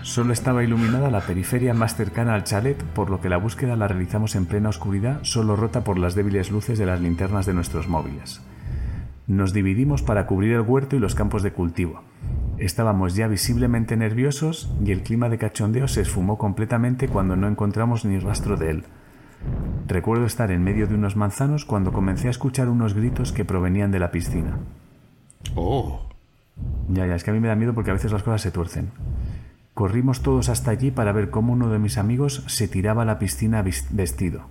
Solo estaba iluminada la periferia más cercana al chalet, por lo que la búsqueda la realizamos en plena oscuridad, solo rota por las débiles luces de las linternas de nuestros móviles. Nos dividimos para cubrir el huerto y los campos de cultivo. Estábamos ya visiblemente nerviosos y el clima de cachondeo se esfumó completamente cuando no encontramos ni rastro de él. Recuerdo estar en medio de unos manzanos cuando comencé a escuchar unos gritos que provenían de la piscina. Oh. Ya, ya, es que a mí me da miedo porque a veces las cosas se tuercen. Corrimos todos hasta allí para ver cómo uno de mis amigos se tiraba a la piscina vestido.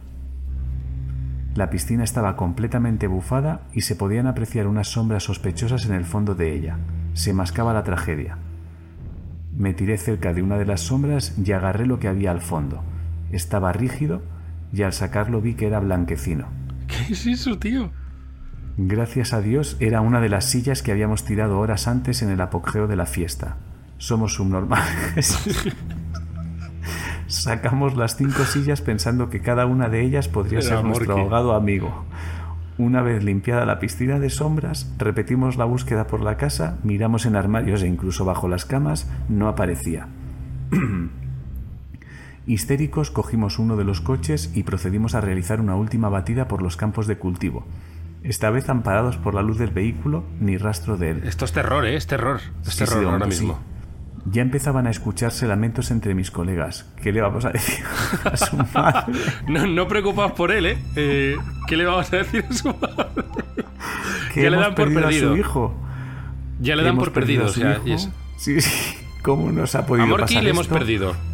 La piscina estaba completamente bufada y se podían apreciar unas sombras sospechosas en el fondo de ella. Se mascaba la tragedia. Me tiré cerca de una de las sombras y agarré lo que había al fondo. Estaba rígido y al sacarlo vi que era blanquecino. ¿Qué es eso, tío? Gracias a Dios era una de las sillas que habíamos tirado horas antes en el apogeo de la fiesta. Somos subnormales. Sacamos las cinco sillas pensando que cada una de ellas podría ser nuestro ahogado amigo. Una vez limpiada la piscina de sombras, repetimos la búsqueda por la casa, miramos en armarios e incluso bajo las camas, no aparecía. Histéricos cogimos uno de los coches y procedimos a realizar una última batida por los campos de cultivo. Esta vez amparados por la luz del vehículo, ni rastro de él. Esto es terror, ¿eh? Es terror. Es terror ahora mismo. Ya empezaban a escucharse lamentos entre mis colegas. ¿Qué le vamos a decir a su madre? no, no preocupaos por él, ¿eh? ¿eh? ¿Qué le vamos a decir a su madre? ya le dan por perdido. A su hijo. Ya le dan por perdido. O sea, Sí, sí. ¿Cómo nos ha podido a pasar le hemos perdido.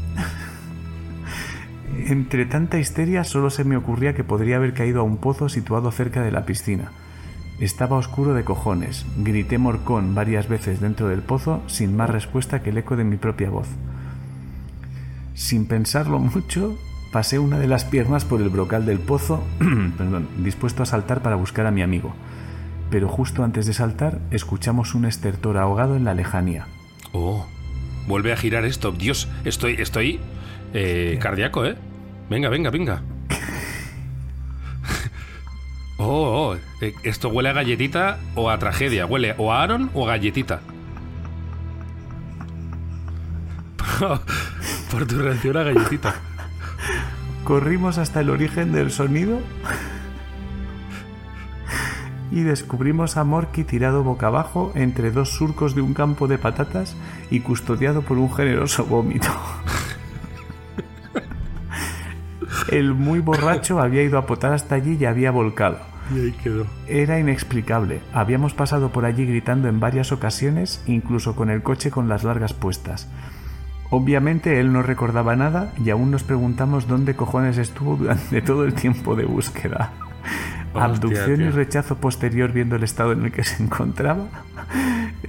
Entre tanta histeria solo se me ocurría que podría haber caído a un pozo situado cerca de la piscina. Estaba oscuro de cojones. Grité morcón varias veces dentro del pozo sin más respuesta que el eco de mi propia voz. Sin pensarlo mucho, pasé una de las piernas por el brocal del pozo, perdón, dispuesto a saltar para buscar a mi amigo. Pero justo antes de saltar, escuchamos un estertor ahogado en la lejanía. Oh, vuelve a girar esto. Dios, estoy, estoy eh, cardíaco, ¿eh? Venga, venga, venga. Oh, oh, eh, esto huele a galletita o a tragedia. Huele o a Aaron o a galletita. Por tu reacción a galletita. Corrimos hasta el origen del sonido y descubrimos a Morky tirado boca abajo entre dos surcos de un campo de patatas y custodiado por un generoso vómito. El muy borracho había ido a potar hasta allí y había volcado. Y ahí quedó. Era inexplicable. Habíamos pasado por allí gritando en varias ocasiones, incluso con el coche con las largas puestas. Obviamente él no recordaba nada y aún nos preguntamos dónde cojones estuvo durante todo el tiempo de búsqueda. Abducción y rechazo posterior viendo el estado en el que se encontraba.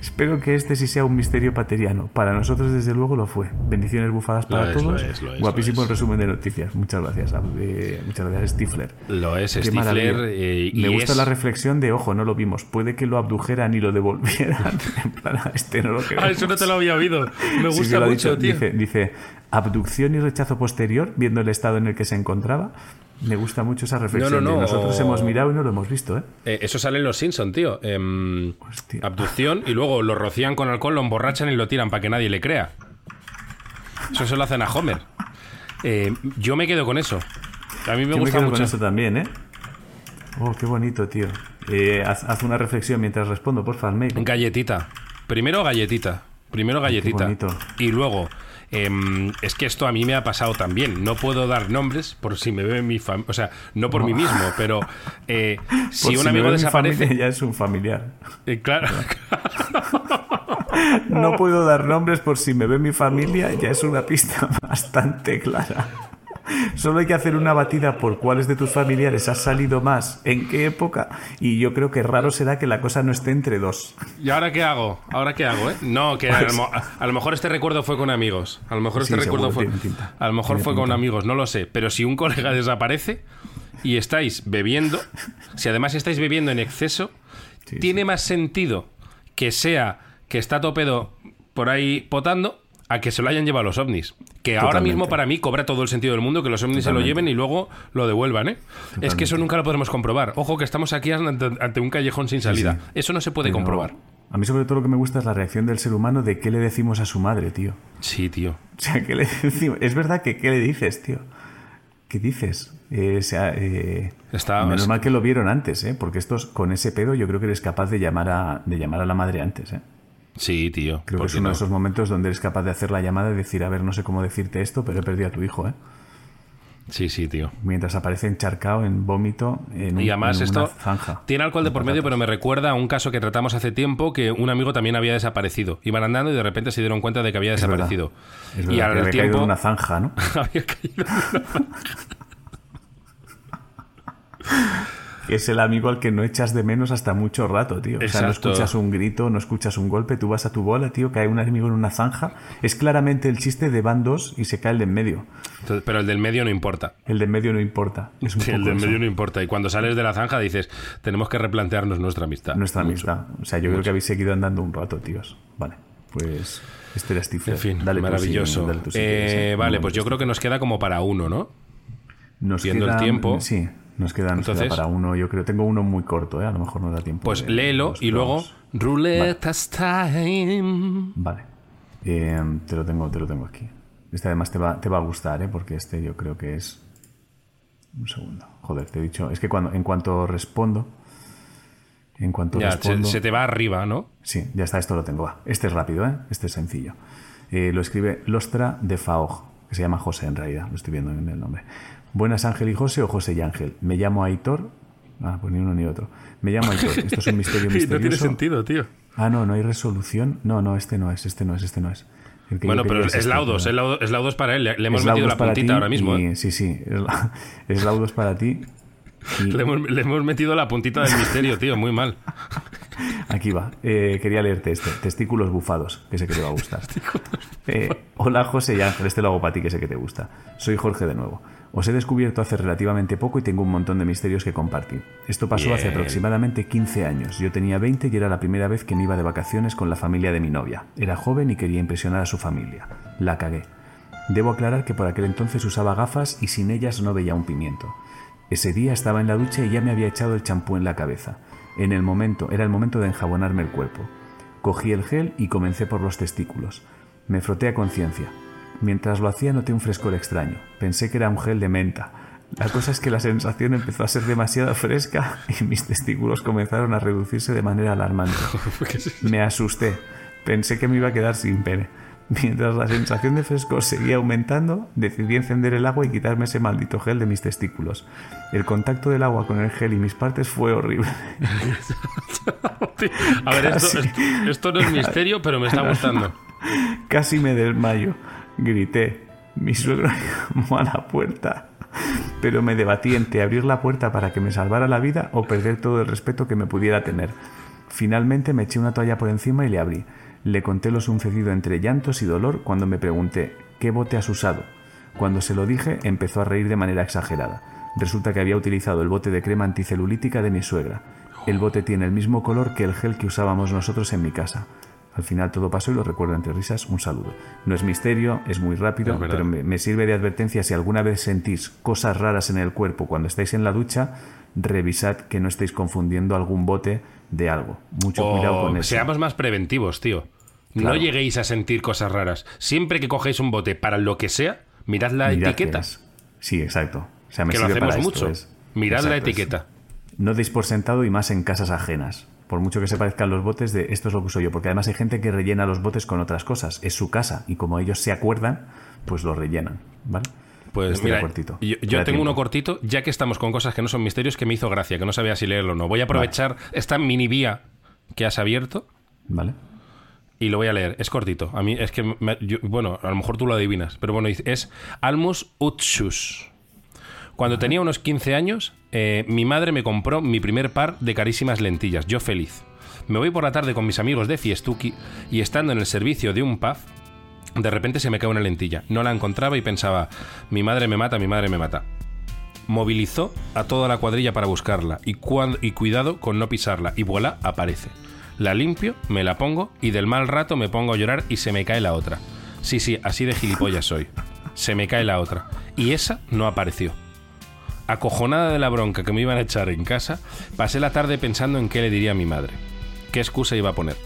Espero que este sí sea un misterio pateriano. Para nosotros, desde luego, lo fue. Bendiciones bufadas para todos. Guapísimo el resumen de noticias. Muchas gracias. Eh, muchas gracias, Stifler. Lo es, Stifler. Eh, Me gusta la reflexión de, ojo, no lo vimos. Puede que lo abdujeran y lo devolvieran. este no lo Ah, eso no te lo había oído. Me gusta mucho, tío. Dice, dice, abducción y rechazo posterior, viendo el estado en el que se encontraba. Me gusta mucho esa reflexión. Nosotros hemos mirado y no lo hemos visto, ¿eh? eh eso sale en Los Simpson, tío. Em, abducción y luego lo rocían con alcohol, lo emborrachan y lo tiran para que nadie le crea. Eso se lo hacen a Homer. Eh, yo me quedo con eso. A mí me gusta mucho. eso también, ¿eh? Oh, qué bonito, tío. Eh, haz, una reflexión mientras respondo, por favor, Galletita. Primero galletita. Primero galletita. y luego Em, es que esto a mí me ha pasado también. No puedo dar nombres por si me ve mi familia. O sea, no por mí mismo, pero eh, si un amigo desaparece. ya es un familiar. Eh, claro. no puedo dar nombres por si me ve mi familia, ya es una pista bastante clara. Solo hay que hacer una batida por cuáles de tus familiares has salido más, en qué época, y yo creo que raro será que la cosa no esté entre dos. ¿Y ahora qué hago? ¿Ahora qué hago, eh? No, que a, lo, mejor este recuerdo fue con amigos. A lo mejor este recuerdo fue. A lo mejor fue con amigos, no lo sé. Pero si un colega desaparece y estáis bebiendo, si además estáis bebiendo en exceso, tiene más sentido que sea que está topedo por ahí potando a que se lo hayan llevado los ovnis. Que ahora mismo para mí cobra todo el sentido del mundo que los ovnis se lo lleven y luego lo devuelvan, ¿eh? Es que eso nunca lo podremos comprobar. Ojo que estamos aquí ante, un callejón sin salida. Eso no se puede comprobar. A mí sobre todo lo que me gusta es la reacción del ser humano de qué le decimos a su madre, tío. Sí, tío. O sea, ¿qué le decimos? Es verdad que qué le dices, tío. ¿Qué dices? Eh, o sea, eh, menos mal que lo vieron antes, ¿eh? Porque estos, con ese pedo, yo creo que eres capaz de llamar a, de llamar a la madre antes, ¿eh? Sí, tío. Creo que es uno de esos momentos donde eres capaz de hacer la llamada y decir, a ver, no sé cómo decirte esto, pero he perdido a tu hijo, ¿eh? Sí, sí, tío. Mientras aparece encharcado en vómito en, Y además en una esto zanja. tiene alcohol de por medio, pero me recuerda a un caso que tratamos hace tiempo que un amigo también había desaparecido. Iban andando y de repente se dieron cuenta de que había Es verdad. desaparecido. Es y al que había caído tiempo en una zanja, ¿no? había caído en una- Que es el amigo al que no echas de menos hasta mucho rato, tío. O sea, no escuchas un grito, no escuchas un golpe, tú vas a tu bola, tío, cae un amigo en una zanja. Es claramente el chiste de van dos y se cae el de en medio. Entonces, pero el del medio no importa. El de en medio no importa. Es un Sí, el poco del eso. medio no importa. Y cuando sales de la zanja dices, tenemos que replantearnos nuestra amistad. Nuestra Mucho. amistad. O sea, yo creo que habéis seguido andando un rato, tíos. Vale, pues este era. En fin, Dale maravilloso. dale Eh, ¿eh? vale, pues yo creo que nos queda como para uno, ¿no? Nos viendo el tiempo. Sí, nos queda, nos queda Entonces- para uno. Yo creo tengo uno muy corto, ¿eh? A lo mejor no da tiempo. Pues de- léelo y luego pros. Roulette time. Vale. Eh, te, lo tengo, te lo tengo aquí. Este además te va, te va a gustar, ¿eh? Porque este yo creo que es... Un segundo. Joder, te he dicho... Es que cuando, en cuanto respondo... En cuanto Ya, se te va arriba, ¿no? Sí, ya está, esto lo tengo. Va. Este es rápido, ¿eh? Este es sencillo. Eh, lo escribe Lostra de Faog, que se llama José en realidad, lo estoy viendo en el nombre. Buenas Ángel y José o José y Ángel. Me llamo Aitor. Ah, pues ni uno ni otro. Me llamo Aitor. Esto es un misterio no tiene misterioso. sentido, tío. Ah, no, no hay resolución. No, no, este no es, este no es, este no es. Bueno, pero es es, este, laudos, es laudos, es laudos para él. Le, le hemos metido la puntita ti ahora mismo. y- ¿eh? Sí, sí, es, es laudos para ti. Y- Le, hemos, le hemos metido la puntita del misterio, tío, muy mal. Aquí va. Eh, quería leerte este. Testículos bufados, que sé que te va a gustar. Eh, hola José y Ángel, este lo hago para ti, que sé que te gusta. Soy Jorge de nuevo. Os he descubierto hace relativamente poco y tengo un montón de misterios que compartir. Esto pasó hace aproximadamente 15 años. Yo tenía 20 y era la primera vez que me iba de vacaciones con la familia de mi novia. Era joven y quería impresionar a su familia. La cagué. Debo aclarar que por aquel entonces usaba gafas y sin ellas no veía un pimiento. Ese día estaba en la ducha y ya me había echado el champú en la cabeza. En el momento, era el momento de enjabonarme el cuerpo. Cogí el gel y comencé por los testículos. Me froté a conciencia. Mientras lo hacía noté un frescor extraño. Pensé que era un gel de menta. La cosa es que la sensación empezó a ser demasiado fresca y mis testículos comenzaron a reducirse de manera alarmante. Me asusté. Pensé que me iba a quedar sin pene. Mientras la sensación de frescor seguía aumentando, decidí encender el agua y quitarme ese maldito gel de mis testículos. El contacto del agua con el gel y mis partes fue horrible. A ver, esto, Casi. esto, esto no es misterio, pero me está gustando. Casi me desmayo. Grité. Mi suegro llamó a la puerta. Pero me debatí entre abrir la puerta para que me salvara la vida o perder todo el respeto que me pudiera tener. Finalmente me eché una toalla por encima y le abrí. Le conté lo sucedido entre llantos y dolor cuando me pregunté ¿qué bote has usado? Cuando se lo dije empezó a reír de manera exagerada. Resulta que había utilizado el bote de crema anticelulítica de mi suegra. El bote tiene el mismo color que el gel que usábamos nosotros en mi casa. Al final todo pasó y lo recuerdo entre risas. Un saludo. No es misterio, es muy rápido, pero me, me sirve de advertencia si alguna vez sentís cosas raras en el cuerpo cuando estáis en la ducha, revisad que no estéis confundiendo algún bote de algo. Mucho cuidado O con eso. seamos más preventivos, tío. No lleguéis a sentir cosas raras. Siempre que cogéis un bote para lo que sea, mirad la Mirad etiqueta. Sí, exacto. O sea, me Que lo hacemos para mucho. esto. Mirad la es- etiqueta. No deis por sentado y más en casas ajenas. Por mucho que se parezcan los botes de esto es lo que uso yo. Porque además hay gente que rellena los botes con otras cosas. Es su casa. Y como ellos se acuerdan, pues lo rellenan. ¿Vale? Pues Este mira, cortito. yo, tengo uno cortito, ya que estamos con cosas que no son misterios, que me hizo gracia, que no sabía si leerlo o no. Voy a aprovechar esta mini vía que has abierto ¿Vale? Y lo voy a leer. Es cortito. A mí es que, me- bueno, a lo mejor tú lo adivinas, pero bueno, es Almus Utsus. Cuando tenía unos 15 años, eh, mi madre me compró mi primer par de carísimas lentillas. Yo feliz. Me voy por la tarde con mis amigos de Fiestuki y estando en el servicio de un pub, de repente se me cae una lentilla. No la encontraba y pensaba, mi madre me mata, mi madre me mata. Movilizó a toda la cuadrilla para buscarla y, y cuidado con no pisarla y voilà, aparece. La limpio, me la pongo y del mal rato me pongo a llorar y se me cae la otra. Sí, sí, así de gilipollas soy. Se me cae la otra. Y esa no apareció. Acojonada de la bronca que me iban a echar en casa, pasé la tarde pensando en qué le diría a mi madre. ¿Qué excusa iba a poner?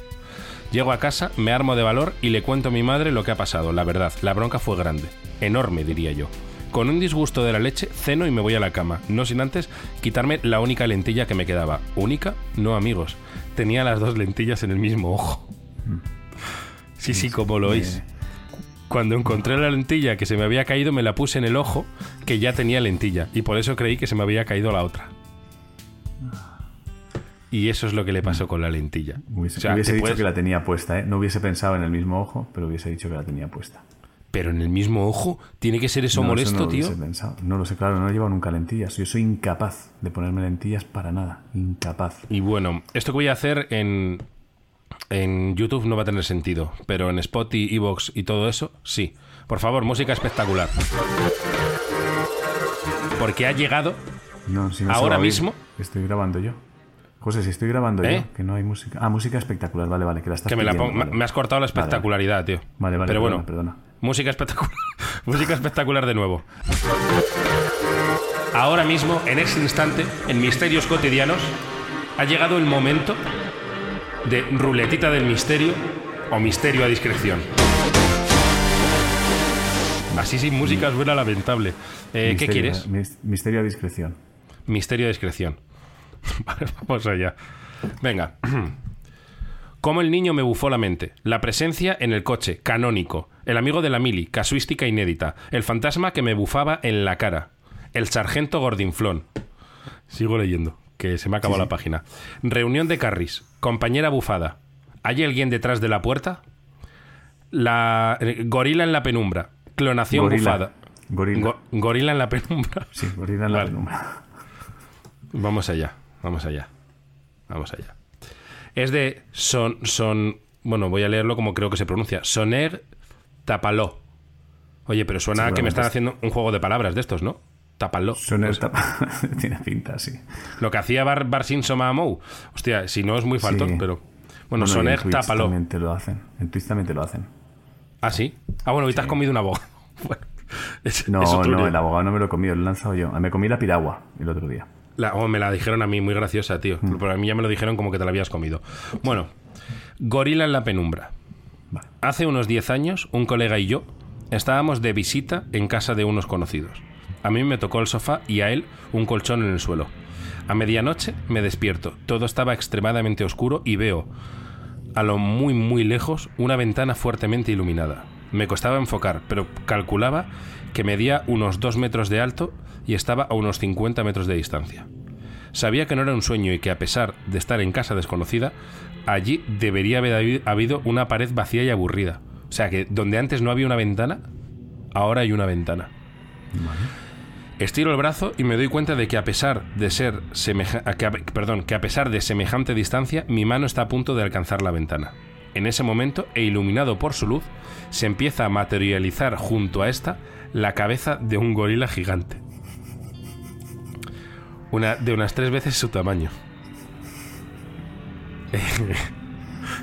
Llego a casa, me armo de valor y le cuento a mi madre lo que ha pasado. La verdad, la bronca fue grande. Enorme, diría yo. Con un disgusto de la leche, ceno y me voy a la cama, no sin antes quitarme la única lentilla que me quedaba. ¿Única? No, amigos. Tenía las dos lentillas en el mismo ojo. Sí, sí, como lo oís. Cuando encontré la lentilla que se me había caído, me la puse en el ojo que ya tenía lentilla. Y por eso creí que se me había caído la otra. Y eso es lo que le pasó con la lentilla. Hubiese, dicho que la tenía puesta, ¿eh? No hubiese pensado en el mismo ojo, pero hubiese dicho que la tenía puesta. Pero en el mismo ojo, ¿tiene que ser eso molesto, no tío? No lo sé, claro, no he llevado nunca lentillas. Yo soy incapaz de ponerme lentillas para nada. Incapaz. Y bueno, esto que voy a hacer en, en YouTube no va a tener sentido, pero en Spotify, Evox y todo eso, sí. Por favor, música espectacular. Porque ha llegado ahora mismo. Estoy grabando yo. José, si estoy grabando yo, ¿Eh? que no hay música. Ah, música espectacular, vale, vale, que la estás que me, la me has cortado la espectacularidad, tío. Vale, vale, pero bueno, perdona. Música espectacular. música espectacular de nuevo. Ahora mismo, en este instante, en Misterios Cotidianos, ha llegado el momento de ruletita del misterio o misterio a discreción. Así sin música suena lamentable. Eh, ¿Qué quieres? Misterio a discreción. Misterio a discreción. vamos allá. Venga. Como el niño me bufó la mente. La presencia en el coche, canónico. El amigo de la mili, casuística inédita. El fantasma que me bufaba en la cara. El sargento gordinflón. Sigo leyendo, que se me ha acabado la página. Reunión de Carris. Compañera bufada. ¿Hay alguien detrás de la puerta? La eh, gorila en la penumbra. Clonación bufada. Gorila. gorila en la penumbra. Sí, gorila en la penumbra. Vamos allá, vamos allá. Vamos allá. Es de son son bueno, voy a leerlo como creo que se pronuncia. Soner Tapaló. Oye, pero suena que me están haciendo un juego de palabras de estos, ¿no? Tapaló. Soner Tapaló. Tiene pinta, sí. Lo que hacía Bar, Bar Mou. Hostia, si no es muy faltón, pero bueno, Soner Tapaló. También te lo hacen. En Twitch también te lo hacen. Ah, sí. Ah, bueno, ahorita has comido una boga. no, no, el abogado no me lo he comido, lo he lanzado yo. Me comí la piragua el otro día. Oh, me la dijeron a mí, muy graciosa, tío. Mm. Pero a mí ya me lo dijeron como que te la habías comido. Bueno, Gorila en la penumbra. Hace unos 10 años, un colega y yo estábamos de visita en casa de unos conocidos. A mí me tocó el sofá y a él un colchón en el suelo. A medianoche me despierto. Todo estaba extremadamente oscuro y veo, a lo muy muy lejos, una ventana fuertemente iluminada. Me costaba enfocar, pero calculaba que medía unos 2 metros de alto y estaba a unos 50 metros de distancia. Sabía que no era un sueño y que a pesar de estar en casa desconocida, allí debería haber habido una pared vacía y aburrida. O sea que donde antes no había una ventana, ahora hay una ventana. Estiro el brazo y me doy cuenta de que a pesar de ser perdón, que a pesar de semejante distancia, mi mano está a punto de alcanzar la ventana. En ese momento, e iluminado por su luz, se empieza a materializar junto a esta la cabeza de un gorila gigante. Una, de unas tres veces su tamaño.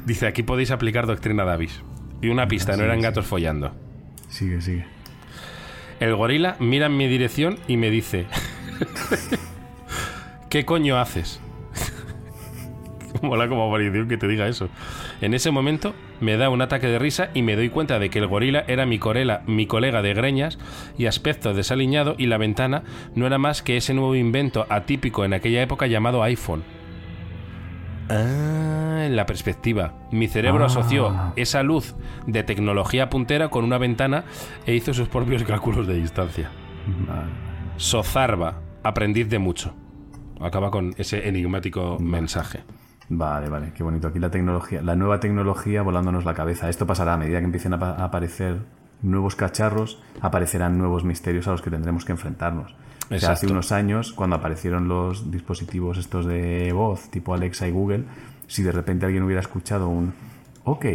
Dice, aquí podéis aplicar doctrina Davis. Y una pista, no eran gatos follando. Sigue, sigue. El gorila mira en mi dirección y me dice, ¿qué coño haces? Mola como aparición que te diga eso. En ese momento me da un ataque de risa y me doy cuenta de que el gorila era mi, corela, mi colega de greñas y aspecto desaliñado y la ventana no era más que ese nuevo invento atípico en aquella época llamado iPhone. Ah, en la perspectiva. Mi cerebro ah. asoció esa luz de tecnología puntera con una ventana e hizo sus propios cálculos de distancia. Sozarba, aprendiz de mucho. Acaba con ese enigmático mensaje. Vale, vale, qué bonito. Aquí la tecnología, la nueva tecnología volándonos la cabeza. Esto pasará a medida que empiecen a, aparecer nuevos cacharros, aparecerán nuevos misterios a los que tendremos que enfrentarnos. hace unos años, cuando aparecieron los dispositivos estos de voz, tipo Alexa y Google, si de repente alguien hubiera escuchado un ok,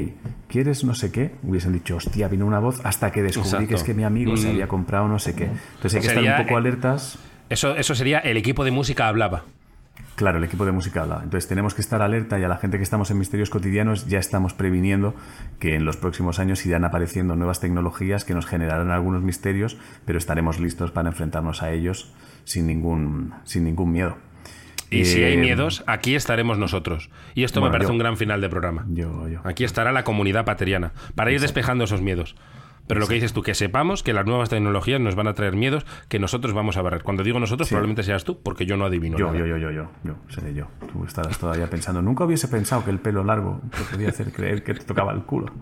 ¿quieres no sé qué? Hubiesen dicho, hostia, vino una voz hasta que descubrí que es que mi amigo se mm. había comprado no sé qué. Entonces hay que estar un poco alertas. Eso, eso sería el equipo de música hablaba. Claro, el equipo de música habla. Entonces tenemos que estar alerta y a la gente que estamos en Misterios Cotidianos ya estamos previniendo que en los próximos años irán apareciendo nuevas tecnologías que nos generarán algunos misterios, pero estaremos listos para enfrentarnos a ellos sin ningún, sin ningún miedo. Y si hay eh, miedos, aquí estaremos nosotros. Y esto me parece un gran final de programa. Yo, yo. Aquí estará la comunidad pateriana para ir despejando esos miedos. Pero lo que dices tú, que sepamos que las nuevas tecnologías nos van a traer miedos que nosotros vamos a barrer. Cuando digo nosotros, probablemente seas tú, porque yo no adivino. Yo, nada. yo, yo, yo, yo, yo, seré yo. Tú estarás todavía pensando, nunca hubiese pensado que el pelo largo te podía hacer creer que te tocaba el culo.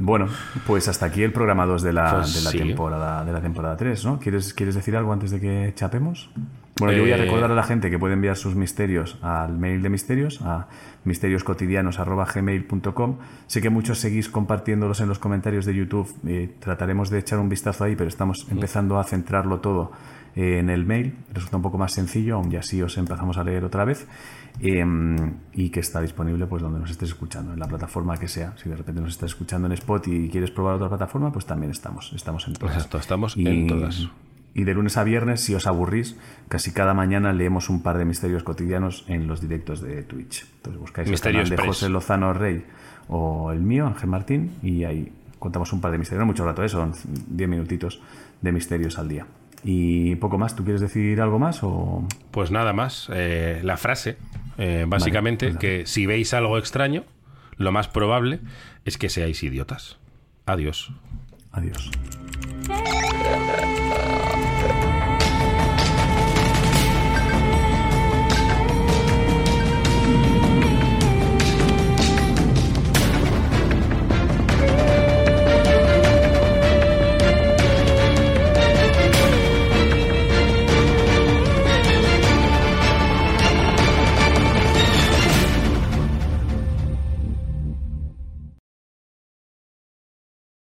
Bueno, pues hasta aquí el programa 2 de la, Pues de la sí. temporada de la temporada 3, ¿no? ¿Quieres, ¿Quieres decir algo antes de que chapemos? Bueno, yo voy a Eh, recordar a la gente que puede enviar sus misterios al mail de misterios, a misterioscotidianos.gmail.com. Sé que muchos seguís compartiéndolos en los comentarios de YouTube. eh, trataremos de echar un vistazo ahí, pero estamos empezando a centrarlo todo eh, en el mail. Resulta un poco más sencillo, ya así os empezamos a leer otra vez. eh, y que está disponible pues donde nos estés escuchando, en la plataforma que sea. Si de repente nos estás escuchando en Spot y quieres probar otra plataforma, pues también estamos. Estamos en todas. Exacto, estamos Y- en todas. Y de lunes a viernes, si os aburrís, casi cada mañana leemos un par de misterios cotidianos en los directos de Twitch. Entonces buscáis Misterio el canal de. José Lozano Rey o el mío, Ángel Martín, y ahí contamos un par de misterios. No mucho rato, ¿eh? son 10 minutitos de misterios al día. Y poco más, ¿tú quieres decir algo más? O... Pues nada más, eh, la frase, eh, básicamente, pues que si veis algo extraño, lo más probable es que seáis idiotas. Adiós. Adiós.